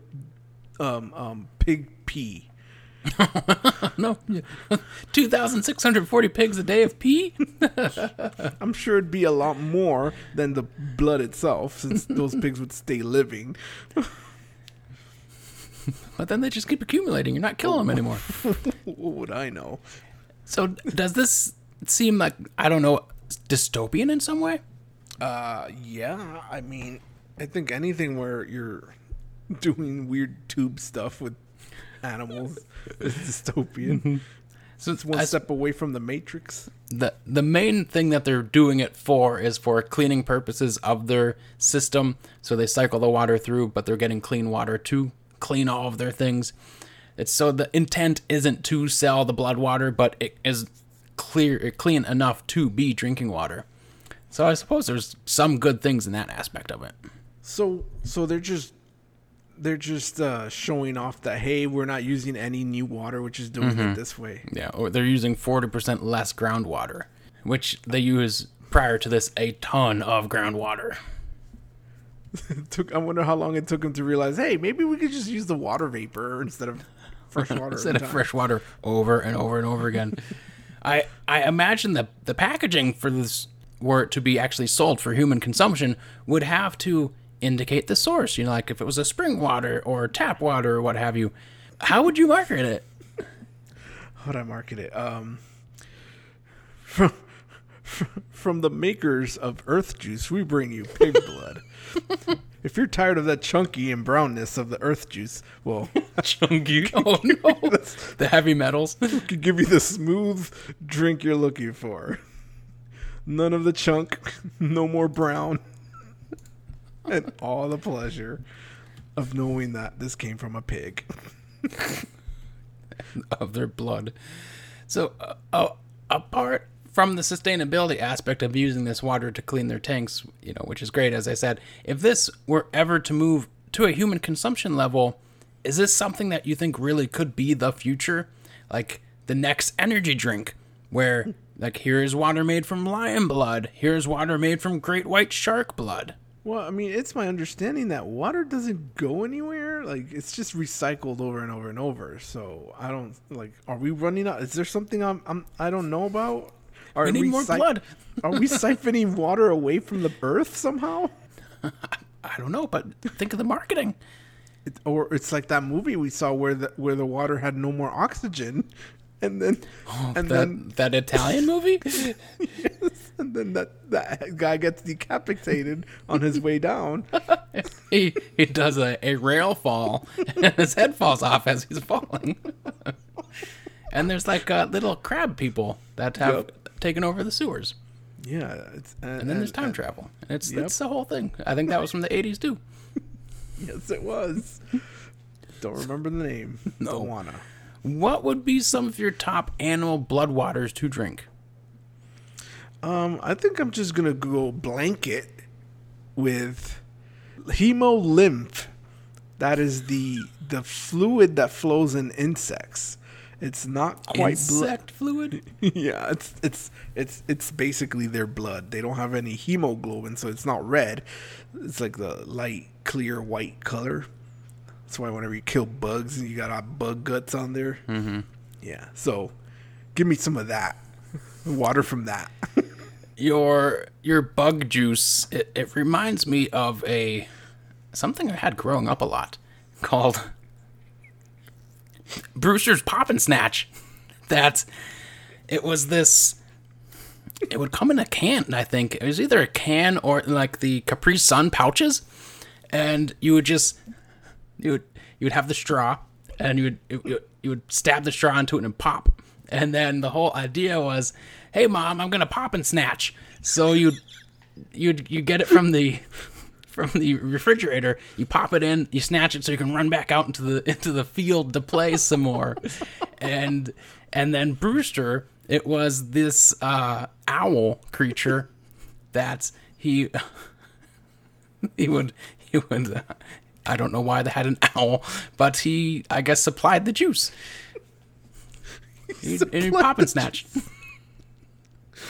um um pig pee. *laughs* No, *laughs* 2,640 pigs a day of pee? *laughs* I'm sure it'd be a lot more than the blood itself, since those pigs would stay living. But then they just keep accumulating. You're not killing them anymore. what would I know? So does this seem like, I don't know, dystopian in some way? Uh, yeah. I mean, I think anything where you're doing weird tube stuff with *laughs* animals is dystopian. Mm-hmm. So It's one I- step away from the Matrix. the the main thing that they're doing it for is for cleaning purposes of their system. So they cycle the water through, but they're getting clean water to clean all of their things. It's so the intent isn't to sell the blood water, but it is clear clean enough to be drinking water. So I suppose there's some good things in that aspect of it. So, so they're just they're just uh, showing off that hey, we're not using any new water, which is doing it this way. Yeah, or they're using 40% less groundwater, which they use prior to this a ton of groundwater. *laughs* Took I wonder how long it took them to realize, hey, maybe we could just use the water vapor instead of fresh water. *laughs* instead of time. fresh water over and over and over again. *laughs* I I imagine the the packaging for this were to be actually sold for human consumption would have to indicate the source. You know, like if it was a spring water or tap water or what have you. How would you market it? How'd I market it? Um, from from the makers of Earth Juice, we bring you pig *laughs* blood. if you're tired of that chunky and brownness of the Earth Juice, well, *laughs* Chunky. *laughs* Oh no, the heavy metals. could give you the smooth drink you're looking for. None of the chunk, no more brown, *laughs* and all the pleasure of knowing that this came from a pig. *laughs* of their blood. So, uh, uh, apart from the sustainability aspect of using this water to clean their tanks, you know, which is great, as I said, if this were ever to move to a human consumption level, is this something that you think really could be the future? Like the next energy drink, where, like, here's water made from lion blood, here's water made from great white shark blood. Well, I mean, it's my understanding that water doesn't go anywhere. Like it's just recycled over and over and over. So I don't like. Are we running out? Is there something I'm, I'm I don't know about? Are We need more si- blood. *laughs* are we siphoning water away from the earth somehow? *laughs* I don't know, but think of the marketing. It, or it's like that movie we saw where the where the water had no more oxygen, and then oh, and That, then that Italian movie? and *laughs* then that that guy gets decapitated on his way down. *laughs* he he does a, a rail fall and his head falls off as he's falling. *laughs* and there's like uh, little crab people that have Yep. taken over the sewers. Yeah, it's, uh, And then there's uh, time uh, travel. It's Yep. it's the whole thing. I think that was from the 80s too. *laughs* Yes, it was. Don't remember the name. No. Don't wanna. What would be some of your top animal blood waters to drink? Um, I think I'm just gonna go blanket with hemolymph. That is the the fluid that flows in insects. It's not quite blood. Insect fluid? *laughs* yeah, it's it's it's it's basically their blood. They don't have any hemoglobin, so it's not red. It's like the light, clear white color. That's why whenever you kill bugs, you got bug guts on there. Mm-hmm. Yeah, so give me some of that. Water from that. *laughs* your your bug juice it, it reminds me of a something I had growing up a lot called Brewster's Pop and Snatch. That it was this it would come in a can, I think. It was either a can or like the Capri Sun pouches and you would just you would you would have the straw and you would you, you would stab the straw into it and pop and then the whole idea was hey mom i'm gonna pop and snatch. So you'd you'd you get it from the *laughs* from the refrigerator. You pop it in you snatch it so you can run back out into the *laughs* into the field to play some more. And and then brewster it was this uh owl creature that he *laughs* he would he would uh, I don't know why they had an owl, but he I guess supplied the juice. *laughs* And he pop and snatch.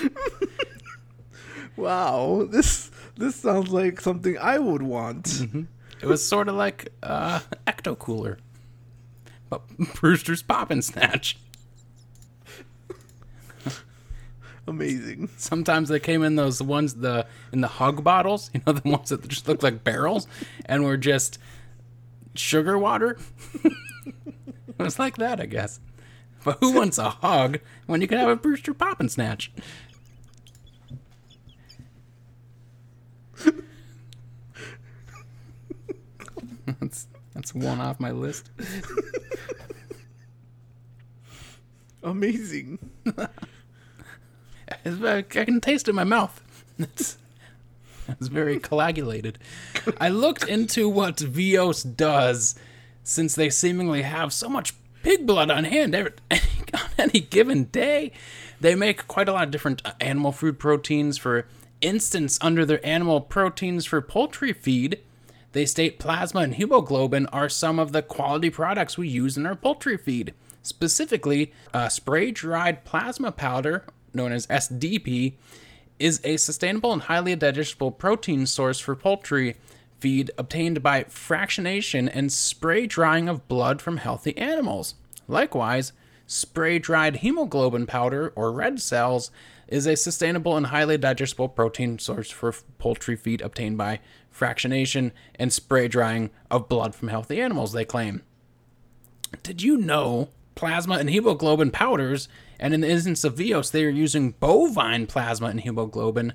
*laughs* wow, this this sounds like something I would want. It was sort of like uh, ecto cooler, but *laughs* Brewster's pop and snatch. Amazing. Sometimes they came in those ones the in the hug bottles, you know, the ones that just look like barrels and were just sugar water. it was like that, I guess. But who wants a hug when you can have a Brewster pop and snatch? that's that's one off my list. Amazing. It's I can taste it in my mouth. It's, it's very coagulated. I looked into what Veos does since they seemingly have so much pig blood on hand every, *laughs* on any given day. They make quite a lot of different uh, animal food proteins. For instance, under their animal proteins for poultry feed, they state plasma and hemoglobin are some of the quality products we use in our poultry feed. Specifically, uh, spray dried plasma powder, known as SDP, is a sustainable and highly digestible protein source for poultry feed obtained by fractionation and spray drying of blood from healthy animals. Likewise, spray dried hemoglobin powder, or red cells, is a sustainable and highly digestible protein source for poultry feed obtained by fractionation and spray drying of blood from healthy animals, they claim. Did you know plasma and hemoglobin powders, and in the instance of Veos, they are using bovine plasma and hemoglobin,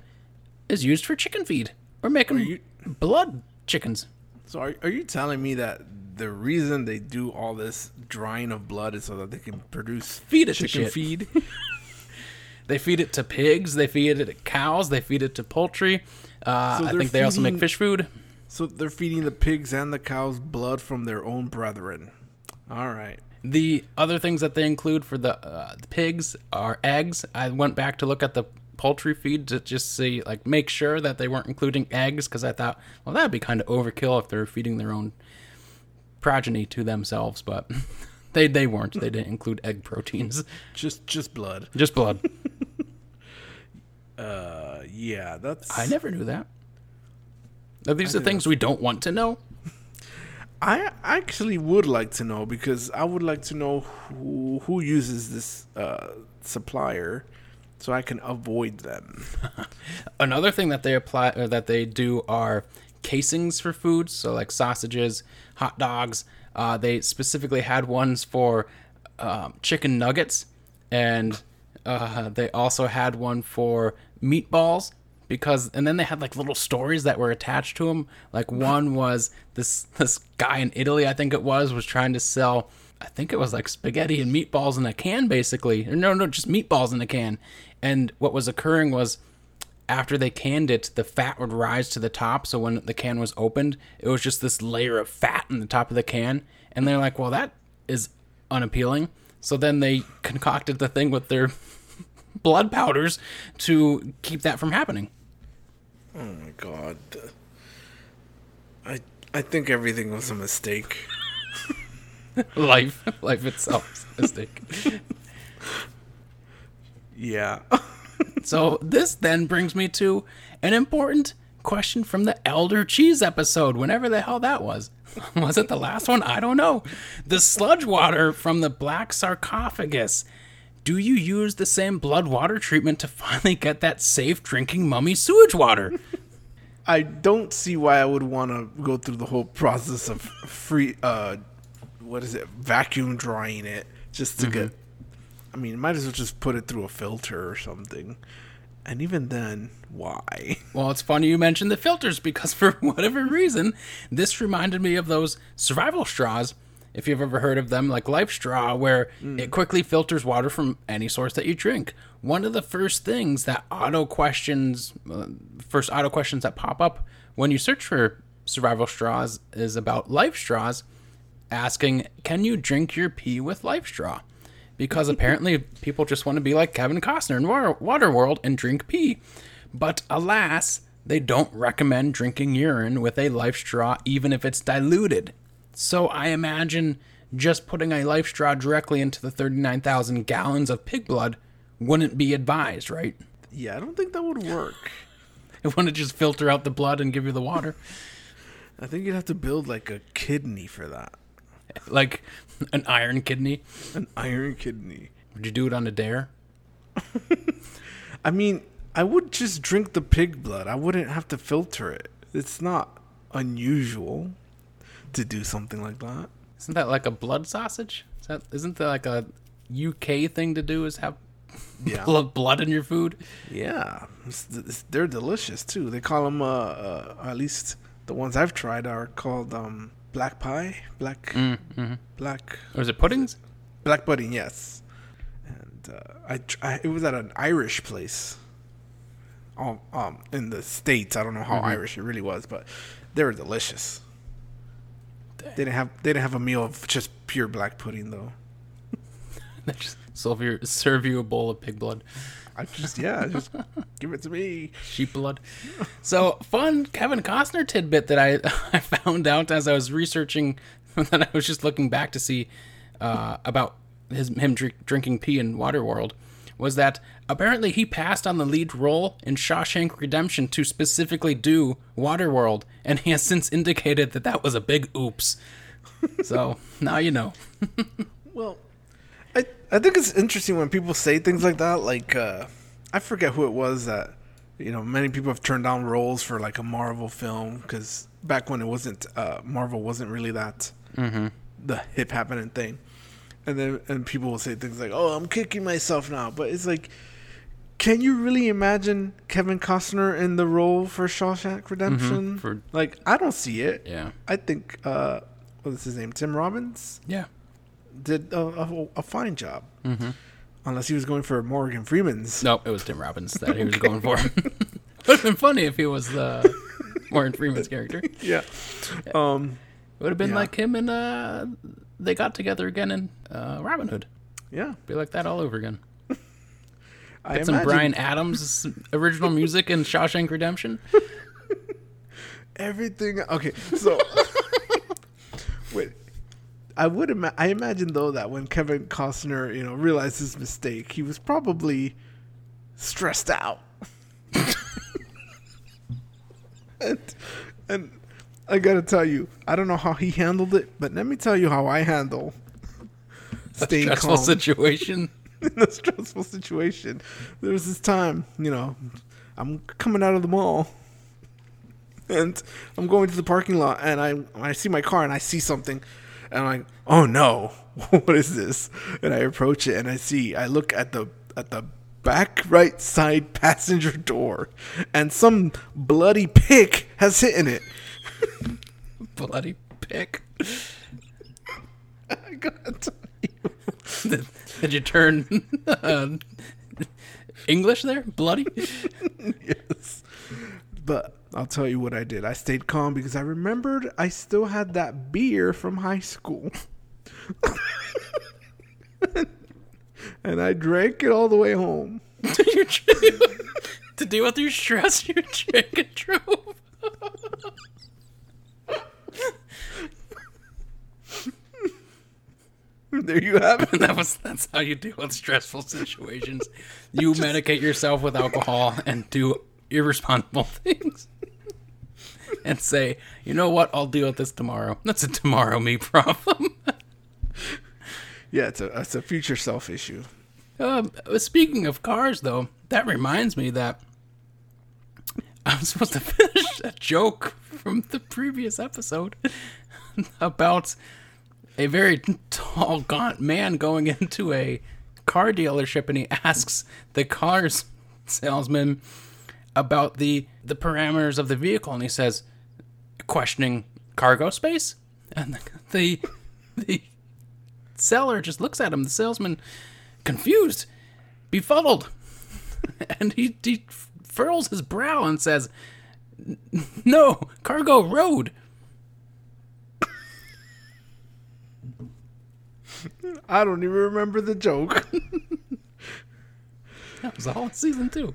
is used for chicken feed or making you- blood chickens? So are, are you telling me that the reason they do all this drying of blood is so that they can produce Feed it to chicken shit. feed? *laughs* They feed it to pigs, they feed it to cows, they feed it to poultry. Uh, So I think they also make fish food. so they're feeding the pigs and the cows blood from their own brethren. All right. The other things that they include for the, uh, the pigs are eggs. I went back to look at the poultry feed to just see, like, make sure that they weren't including eggs because I thought, well, that'd be kind of overkill if they're feeding their own progeny to themselves, but *laughs* they they weren't. They didn't include egg proteins, *laughs* Just just blood. just blood. *laughs* Uh yeah, that's I never knew that. Are these the things we don't want to know? I actually would like to know because I would like to know who who uses this uh, supplier, so I can avoid them. *laughs* Another thing that they apply or that they do are casings for food, so like sausages, hot dogs. Uh, they specifically had ones for um, chicken nuggets, and uh, they also had one for meatballs because and then they had like little stories that were attached to them like one was this this guy in italy i think it was was trying to sell i think it was like spaghetti and meatballs in a can basically no no just meatballs in a can and what was occurring was after they canned it, the fat would rise to the top. So when the can was opened, it was just this layer of fat in the top of the can. And they're like, well, that is unappealing. So then they concocted the thing with their *laughs* blood powders to keep that from happening. Oh my god, I I think everything was a mistake. *laughs* *laughs* Life, life itself is a mistake. Yeah, *laughs* So this then brings me to an important question from the Elder Cheese episode, whenever the hell that was. *laughs* was it the last one? I don't know. The sludge water from the black sarcophagus. Do you use the same blood water treatment to finally get that safe drinking mummy sewage water? I don't see why I would want to go through the whole process of free uh, what is it, vacuum drying it just to get. I mean, might as well just put it through a filter or something. And even then, why? *laughs* Well, it's funny you mentioned the filters because for *laughs* whatever reason, this reminded me of those survival straws. If you've ever heard of them, like Life Straw, where it quickly filters water from any source that you drink. One of the first things that auto questions, uh, first auto questions that pop up when you search for survival straws is about Life Straws, asking, "Can you drink your pee with Life Straw?" because apparently people just want to be like Kevin Costner in Water Waterworld and drink pee. But alas, they don't recommend drinking urine with a life straw even if it's diluted. So I imagine just putting a life straw directly into the 39,000 gallons of pig blood wouldn't be advised, right? Yeah, I don't think that would work. *laughs* It wouldn't just filter out the blood and give you the water. I think you'd have to build like a kidney for that. *laughs* Like an iron kidney. An iron kidney. Would you do it on a dare? *laughs* I mean, I would just drink the pig blood. I wouldn't have to filter it. It's not unusual to do something like that. Isn't that like a blood sausage? Is that isn't that like a UK thing to do? Is have *laughs* Yeah. blood in your food? Yeah, it's, it's, they're delicious too. They call them, uh, uh, at least the ones I've tried are called um, black pie, black, black, Or is it puddings? black pudding. Yes, and uh, I, tr- I, it was at an Irish place. Um, um, in the states, I don't know how Irish it really was, but they were delicious. They didn't have they didn't have a meal of just pure black pudding though. *laughs* They just serve you, serve you a bowl of pig blood, I just yeah, just give it to me. sheep blood. So fun Kevin Costner tidbit that I *laughs* I found out as I was researching *laughs* that I was just looking back to see uh, about his him drink, drinking pee in Waterworld was that apparently he passed on the lead role in Shawshank Redemption to specifically do Waterworld, and he has since indicated that that was a big oops. So now you know. *laughs* Well, I think it's interesting when people say things like that. Like, uh, I forget who it was that, you know, many people have turned down roles for like a Marvel film because back when it wasn't, uh, Marvel wasn't really that the hip happening thing. And then and people will say things like, "Oh, I'm kicking myself now," but it's like, can you really imagine Kevin Costner in the role for Shawshank Redemption? for- like, I don't see it. Yeah. I think, uh, what's his name? Tim Robbins Yeah. Did a, a, a fine job. Mm-hmm. Unless he was going for Morgan Freeman's. No, it was Tim Robbins that he was going for. It would have been funny if he was the Morgan Freeman's character. *laughs* Yeah. Um. It would have been Yeah. like him and uh, they got together again in uh, Robin Hood. Yeah. Be like that all over again. *laughs* I Some imagine Bryan Adams original music in Shawshank Redemption. *laughs* everything. Okay. So. I would ima- I imagine though that when Kevin Costner, you know, realized his mistake, he was probably stressed out. *laughs* and, and I gotta tell you, I don't know how he handled it, but let me tell you how I handle staying Stressful calm. situation. *laughs* in a stressful situation. There was this time, you know, I'm coming out of the mall and I'm going to the parking lot and I I see my car and I see something and I'm like, "Oh no. *laughs* what is this?" And I approach it and I see I look at the at the back right side *laughs* passenger door and some bloody pick has hit in it. *laughs* Bloody pick. I gotta tell you. Did, did you turn uh, English there? Bloody? yes. But I'll tell you what I did. I stayed calm because I remembered I still had that beer from high school. *laughs* and I drank it all the way home. *laughs* *laughs* To deal with your stress, you drink and drove. There you have it. that was that's how you deal with stressful situations. You medicate yourself with alcohol and do irresponsible things. And say, you know what, I'll deal with this tomorrow. *laughs* That's a tomorrow me problem. *laughs* Yeah, it's a it's a future self issue. Um, speaking of cars, though, that reminds me that I'm *laughs* supposed to finish a joke from the previous episode about a very tall, gaunt man going into a car dealership and he asks the car's salesman about the the parameters of the vehicle and he says questioning cargo space. And *laughs* the the seller just looks at him the salesman confused befuddled. *laughs* And he, he furls his brow and says no cargo road. I don't even remember the joke. *laughs* that was all in season two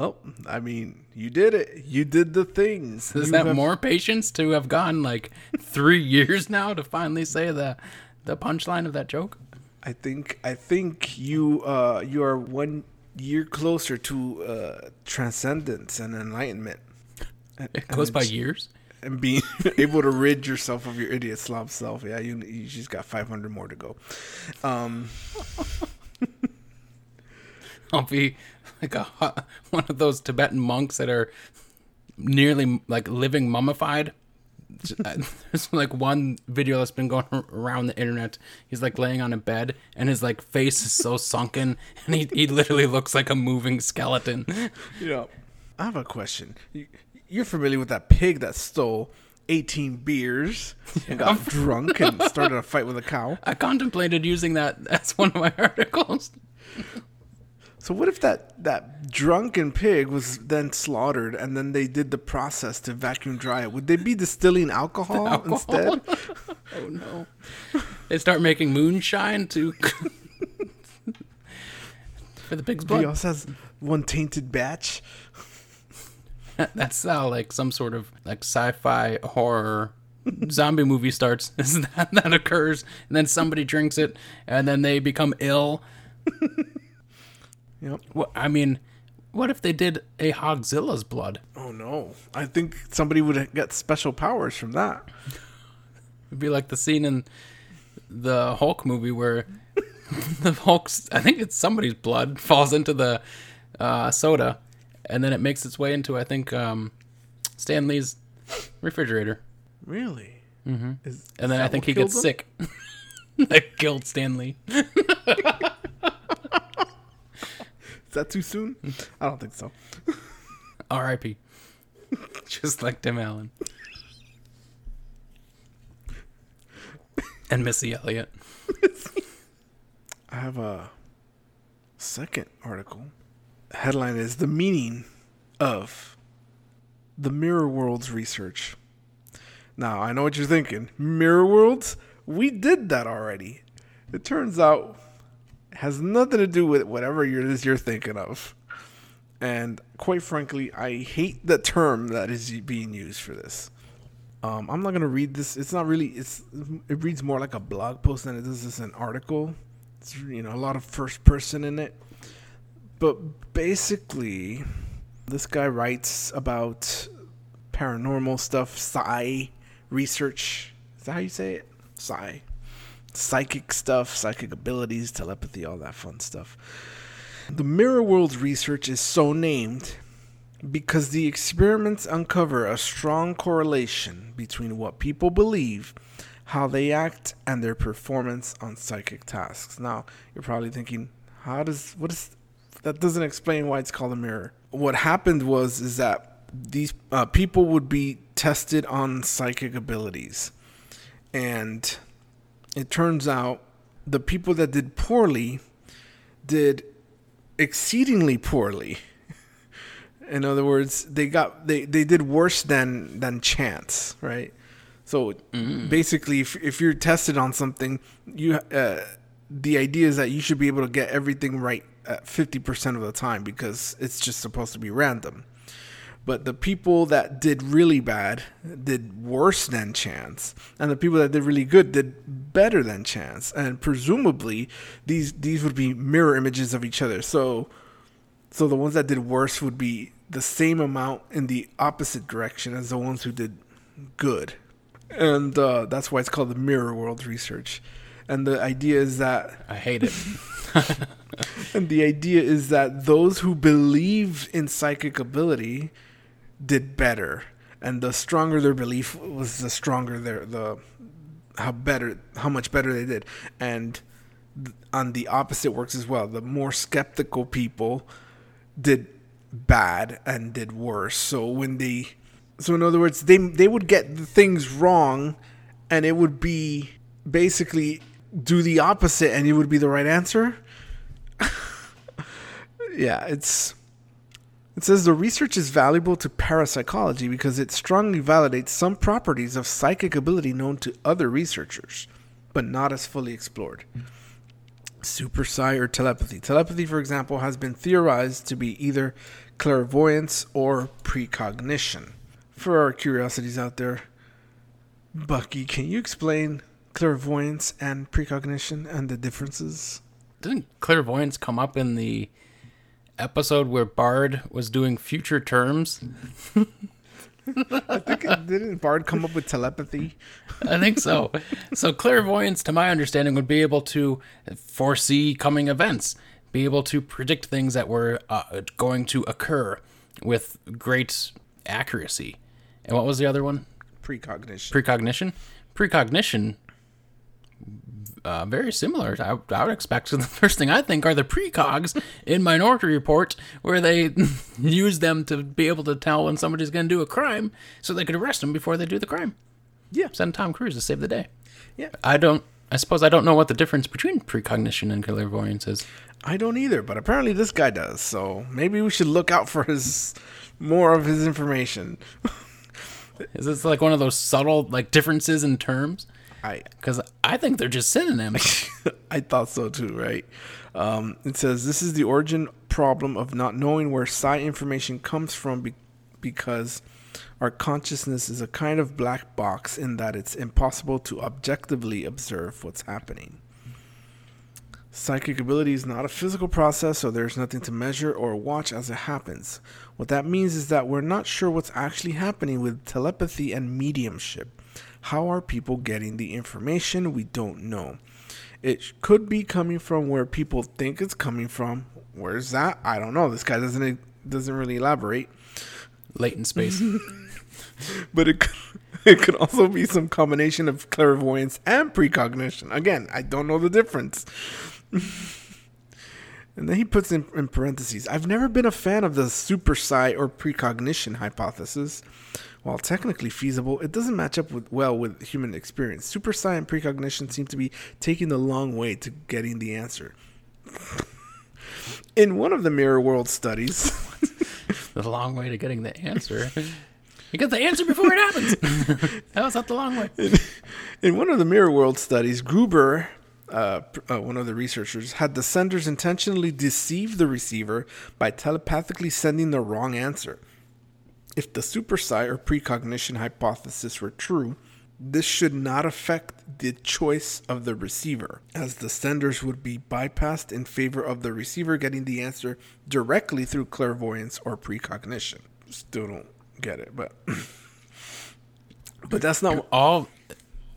well, I mean, you did it. You did the things. *laughs* Is You that have- more patience to have gone like *laughs* three years now to finally say the the punchline of that joke? I think I think you uh you are one year closer to uh transcendence and enlightenment. And, It goes by years. and being *laughs* able to rid yourself of your idiot slob self. Yeah, you you just got 500 more to go. Um I'll be like a *laughs* one of those Tibetan monks that are nearly like living mummified. *laughs* There's like one video that's been going around the internet. He's like laying on a bed and his like face is so sunken *laughs* and he, he literally looks like a moving skeleton. you know, I have a question. You, you're familiar with that pig that stole 18 beers and got drunk and started a fight with a cow? I contemplated using that as one of my articles. So what if that that drunken pig was then slaughtered and then they did the process to vacuum dry it? Would they be distilling alcohol, *laughs* Alcohol? instead? *laughs* Oh no. They start making moonshine to *laughs* for the pig's He blood. also has one tainted batch. That's how like some sort of like sci-fi horror zombie movie starts. That that occurs, and then somebody drinks it, and then they become ill. Yep. Well, I mean, what if they did a Hogzilla's blood? Oh no! I think somebody would get special powers from that. It'd be like the scene in the Hulk movie where *laughs* the Hulk's I think it's somebody's blood *laughs* falls into the uh, soda, and then it makes its way into I think um, Stan Lee's refrigerator, Really? Mm-hmm. Is, and then I think he gets him? sick. *laughs* that killed Stan Lee. Is that too soon? I don't think so. *laughs* R.I.P. *laughs* Just like Tim Allen and Missy Elliott. *laughs* I have a second article. The headline is The Meaning of the Mirror Worlds Research. Now, I know what you're thinking. Mirror Worlds? We did that already. It turns out has nothing to do with whatever it is you're thinking of. And quite frankly, I hate the term that is being used for this. Um, I'm not gonna read this. It's not really. It's it reads more like a blog post than it does as an article. It's you know a lot of first person in it, but basically, this guy writes about paranormal stuff, psi research. Is that how you say it? Psi, psychic stuff, psychic abilities, telepathy, all that fun stuff. The Mirror Worlds research is so named because the experiments uncover a strong correlation between what people believe, how they act, and their performance on psychic tasks. Now, you're probably thinking, how does what is that doesn't explain why it's called a mirror. What happened was is that these uh, people would be tested on psychic abilities, and it turns out the people that did poorly did exceedingly poorly. *laughs* In other words, they got they, they did worse than than chance, right? So basically, if if you're tested on something, you uh, the idea is that you should be able to get everything right at fifty percent of the time because it's just supposed to be random. But the people that did really bad did worse than chance, and the people that did really good did better than chance. And presumably, these these would be mirror images of each other. So, so the ones that did worse would be the same amount in the opposite direction as the ones who did good, and uh, that's why it's called the mirror world research. And the idea is that I hate it. *laughs* and the idea is that those who believe in psychic ability did better, and the stronger their belief was, the stronger their the how better how much better they did. And th- on the opposite works as well. The more skeptical people did bad and did worse. So when they so in other words, they they would get the things wrong, and it would be basically do the opposite, and it would be the right answer *laughs* yeah, it's it says the research is valuable to parapsychology because it strongly validates some properties of psychic ability known to other researchers, but not as fully explored. Super psi or telepathy. Telepathy, for example, has been theorized to be either clairvoyance or precognition. For our curiosities out there, Bucky, can you explain clairvoyance and precognition and the differences? Didn't clairvoyance come up in the episode where Bard was doing future terms? I think it, didn't Bard come up with telepathy? I think so. so clairvoyance, to my understanding, would be able to foresee coming events, be able to predict things that were uh, going to occur with great accuracy. And what was the other one? Precognition. Precognition. Precognition. Uh, very similar. I, I would expect. So the *laughs* first thing I think are the precogs in Minority Report, where they *laughs* use them to be able to tell when somebody's going to do a crime, so they could arrest them before they do the crime. Yeah. Send Tom Cruise to save the day. Yeah. I don't. I suppose I don't know what the difference between precognition and clairvoyance is. I don't either, but apparently this guy does. So maybe we should look out for his more of his information. *laughs* Is this like one of those subtle like differences in terms? I Because I think they're just synonyms. *laughs* I thought so too, right? Um, it says this is the origin problem of not knowing where psi information comes from be- because our consciousness is a kind of black box in that it's impossible to objectively observe what's happening. Psychic ability is not a physical process, so there's nothing to measure or watch as it happens. What that means is that we're not sure what's actually happening with telepathy and mediumship. How are people getting the information? We don't know. It could be coming from where people think it's coming from. Where's that? I don't know. This guy doesn't doesn't really elaborate. Latent space. *laughs* *laughs* but it could, *laughs* it could also be some combination of clairvoyance and precognition. Again, I don't know the difference. And then he puts in, in parentheses I've never been a fan of the super psi or precognition hypothesis. While technically feasible, it doesn't match up with, well with human experience. Super psi and precognition seem to be taking the long way to getting the answer. *laughs* In one of the Mirror World studies, *laughs* the long way to getting the answer. You get the answer before it happens. *laughs* that was not the long way. In, in, one of the Mirror World studies, Gruber, uh, uh, one of the researchers, had the senders intentionally deceive the receiver by telepathically sending the wrong answer. If the super psi or precognition hypothesis were true, this should not affect the choice of the receiver, as the senders would be bypassed in favor of the receiver getting the answer directly through clairvoyance or precognition. Still don't get it, but *clears throat* but that's not all.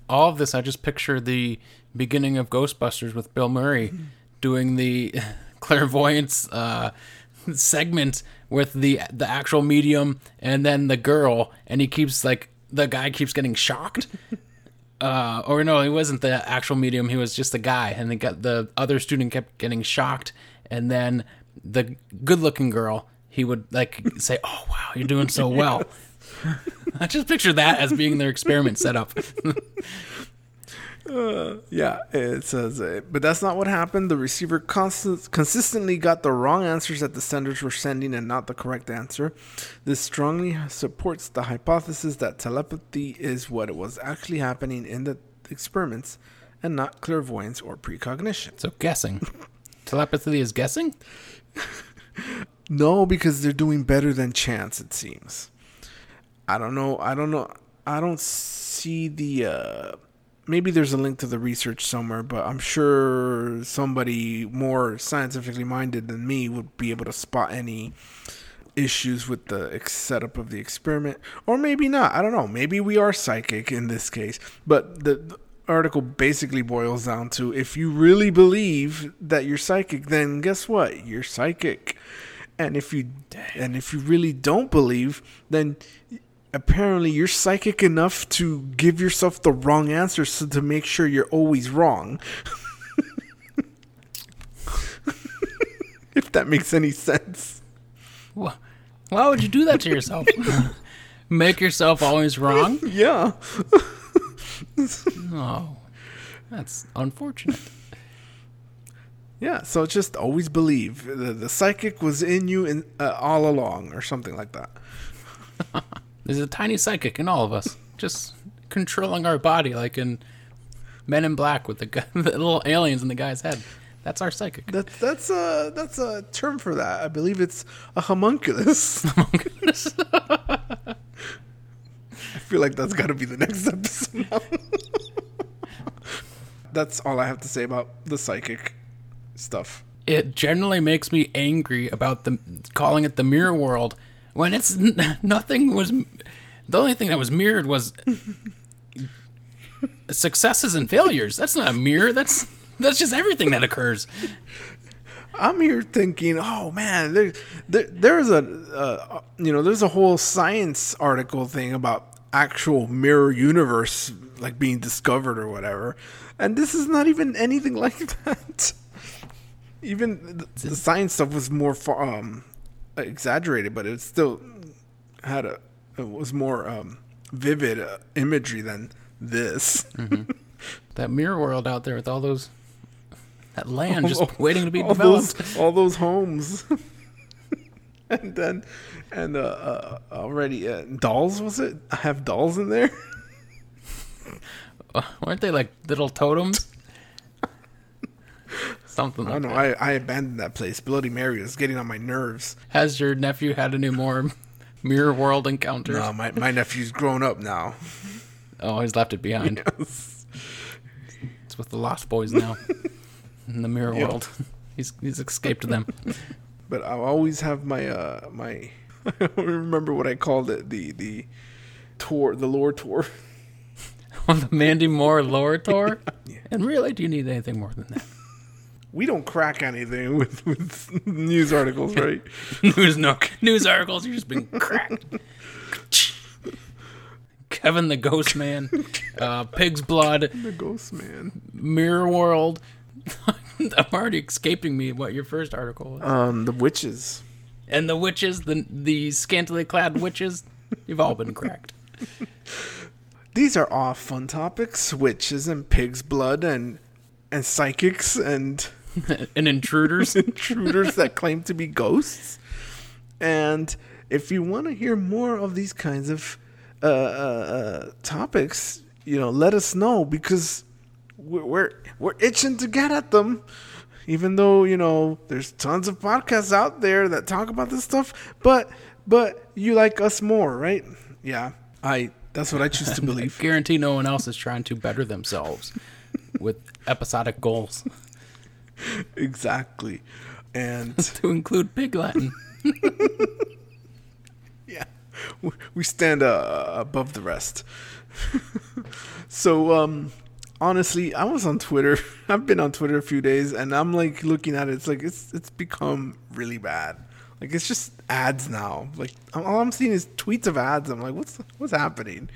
All of this, I just picture the beginning of Ghostbusters with Bill Murray doing the *laughs* clairvoyance uh, segment with the the actual medium and then the girl, and he keeps like the guy keeps getting shocked. *laughs* Uh, or no, he wasn't the actual medium. He was just the guy, and the the other student kept getting shocked, and then the good-looking girl he would like *laughs* say, "Oh wow, you're doing so well." I just picture that as being their experiment setup. Uh, yeah, it says, but that's not what happened. The receiver constant, consistently got the wrong answers that the senders were sending and not the correct answer. This strongly supports the hypothesis that telepathy is what was actually happening in the experiments and not clairvoyance or precognition. So, guessing. *laughs* Telepathy is guessing? *laughs* No, because they're doing better than chance. It seems. I don't know. I don't know. I don't see the. Uh, maybe there's a link to the research somewhere, but I'm sure somebody more scientifically minded than me would be able to spot any issues with the setup of the experiment, or maybe not. I don't know. Maybe we are psychic in this case, but the, the article basically boils down to if you really believe that you're psychic, then guess what? You're psychic. And if you and if you really don't believe, then apparently you're psychic enough to give yourself the wrong answer so to make sure you're always wrong. *laughs* if that makes any sense. Why would you do that to yourself? *laughs* make yourself always wrong? *laughs* Yeah. oh. That's unfortunate. Yeah, so just always believe the, the psychic was in you in, uh, all along, or something like that. There's a tiny psychic in all of us, just controlling our body, like in Men in Black with the, *laughs* the little aliens in the guy's head. That's our psychic. That's that's a that's a term for that. I believe it's a homunculus. *laughs* Homunculus. *laughs* I feel like that's got to be the next episode. that's all I have to say about the psychic stuff. It generally makes me angry about the calling it the mirror world when it's *laughs* nothing was. The only thing that was mirrored was *laughs* successes and failures. That's not a mirror. That's that's just everything that occurs. I'm here thinking, oh man, there, there there's a, uh, you know, there's a whole science article thing about actual mirror universe like being discovered or whatever, and this is not even anything *laughs* like that even the, the science stuff was more far, um, exaggerated, but it still had a it was more um, vivid uh, imagery than this. Mm-hmm. *laughs* that mirror world out there with all those that land just waiting to be all developed. Those, all those homes. *laughs* and then and uh, uh already uh, dolls was it? I have dolls in there. *laughs* weren't they like little totems? Something. Like I don't know. I, I abandoned that place. Bloody Mary was getting on my nerves. Has your nephew had any more mirror world encounters? No, my my nephew's grown up now. Oh, he's left it behind. *laughs* Yes. It's with the Lost Boys now. *laughs* in the mirror Yeah. world. he's he's escaped them. *laughs* But I'll always have my uh my I don't remember what I called it the the tour the lore tour. On the Mandy Moore lore tour. And really, do you need anything more than that? We don't crack anything *laughs* with, with news articles, right? *laughs* news no news articles. You're just been cracked. Kevin the Ghost Man, uh, Pig's Blood, the Ghost Man. Mirror World. *laughs* I'm already escaping me what your first article was. Um, the witches. And the witches, the the scantily clad witches, you've all been cracked. These are all fun topics: witches and pig's blood, and and psychics and *laughs* and intruders. *laughs* intruders that claim to be ghosts. And if you want to hear more of these kinds of uh, uh, uh, topics, you know, let us know because we're, we're we're itching to get at them. Even though you know there's tons of podcasts out there that talk about this stuff, but but you like us more, right? Yeah, I. That's what I choose to *laughs* believe. Guarantee no one else is trying to better themselves with episodic goals *laughs* exactly, and *laughs* to include pig Latin. *laughs* yeah, we- stand uh, above the rest. so, um, honestly, I was on Twitter. I've been on Twitter a few days, and I'm like looking at it. It's like it's it's become really bad. Like it's just ads now. Like all I'm seeing is tweets of ads. I'm like, what's what's happening?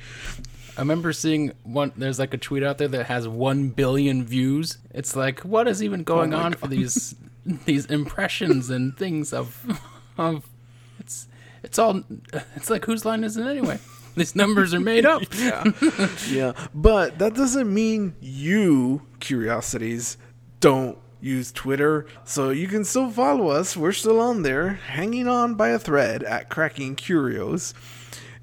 I remember seeing one. There's like a tweet out there that has one billion views. It's like, what is even going Oh on for these *laughs* these impressions and things of of it's it's all it's like whose line is it anyway? These numbers are made up. *laughs* yeah. yeah. But that doesn't mean you, curiosities, don't use Twitter. So you can still follow us. We're still on there, hanging on by a thread at Cracking Curios.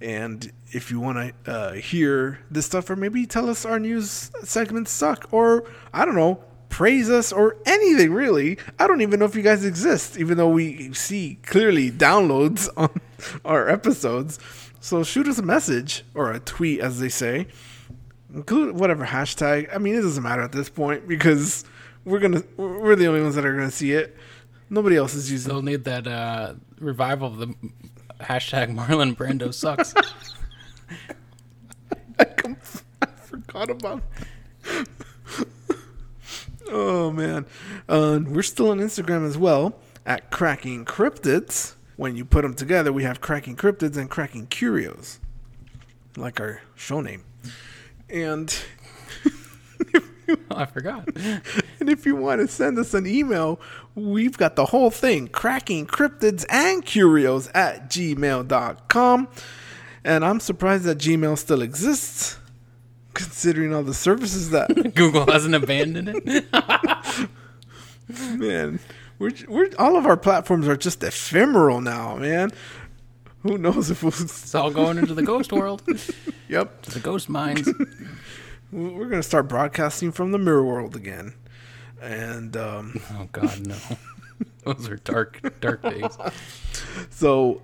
And if you want to uh, hear this stuff, or maybe tell us our news segments suck, or I don't know, praise us, or anything really. I don't even know if you guys exist, even though we see clearly downloads *laughs* on our episodes. So shoot us a message or a tweet, as they say. Include whatever hashtag. I mean, it doesn't matter at this point because we're gonna we're the only ones that are gonna see it. Nobody else is using. They'll need that uh, revival of the hashtag Marlon Brando sucks. *laughs* I, com- I forgot about. oh man, uh, we're still on Instagram as well at Cracking Cryptids. When you put them together, we have Cracking Cryptids and Cracking Curios, like our show name. And *laughs* I forgot. *laughs* and if you want to send us an email, we've got the whole thing cracking cryptids and curios at gmail.com. And I'm surprised that Gmail still exists, considering all the services that *laughs* Google hasn't abandoned it. *laughs* man, we're we're all of our platforms are just ephemeral now, man. Who knows if we'll? It's all going into the ghost world, *laughs* Yep, to the ghost mines. we're gonna start broadcasting from the mirror world again, and um, Oh God, no. *laughs* Those are dark, dark days. So,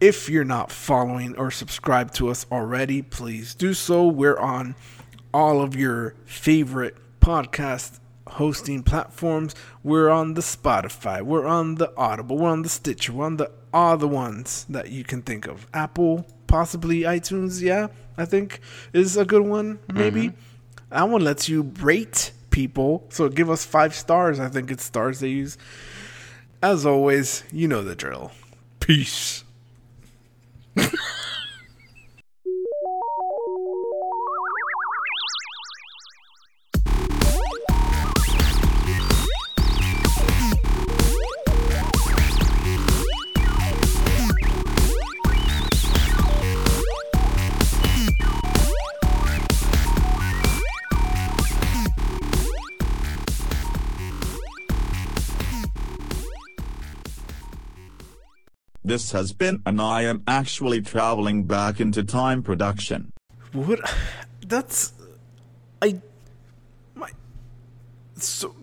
if you're not following or subscribed to us already, please do so. We're on all of your favorite podcast hosting platforms. We're on the Spotify, we're on the Audible, we're on the Stitcher, we're on the all the ones that you can think of. Apple, possibly iTunes, yeah, I think is a good one, maybe. That one lets you rate people, so give us five stars. I think it's stars they use. As always, you know the drill. Peace. *laughs* This has been an I am actually traveling back into time production. What? That's. I. My. So.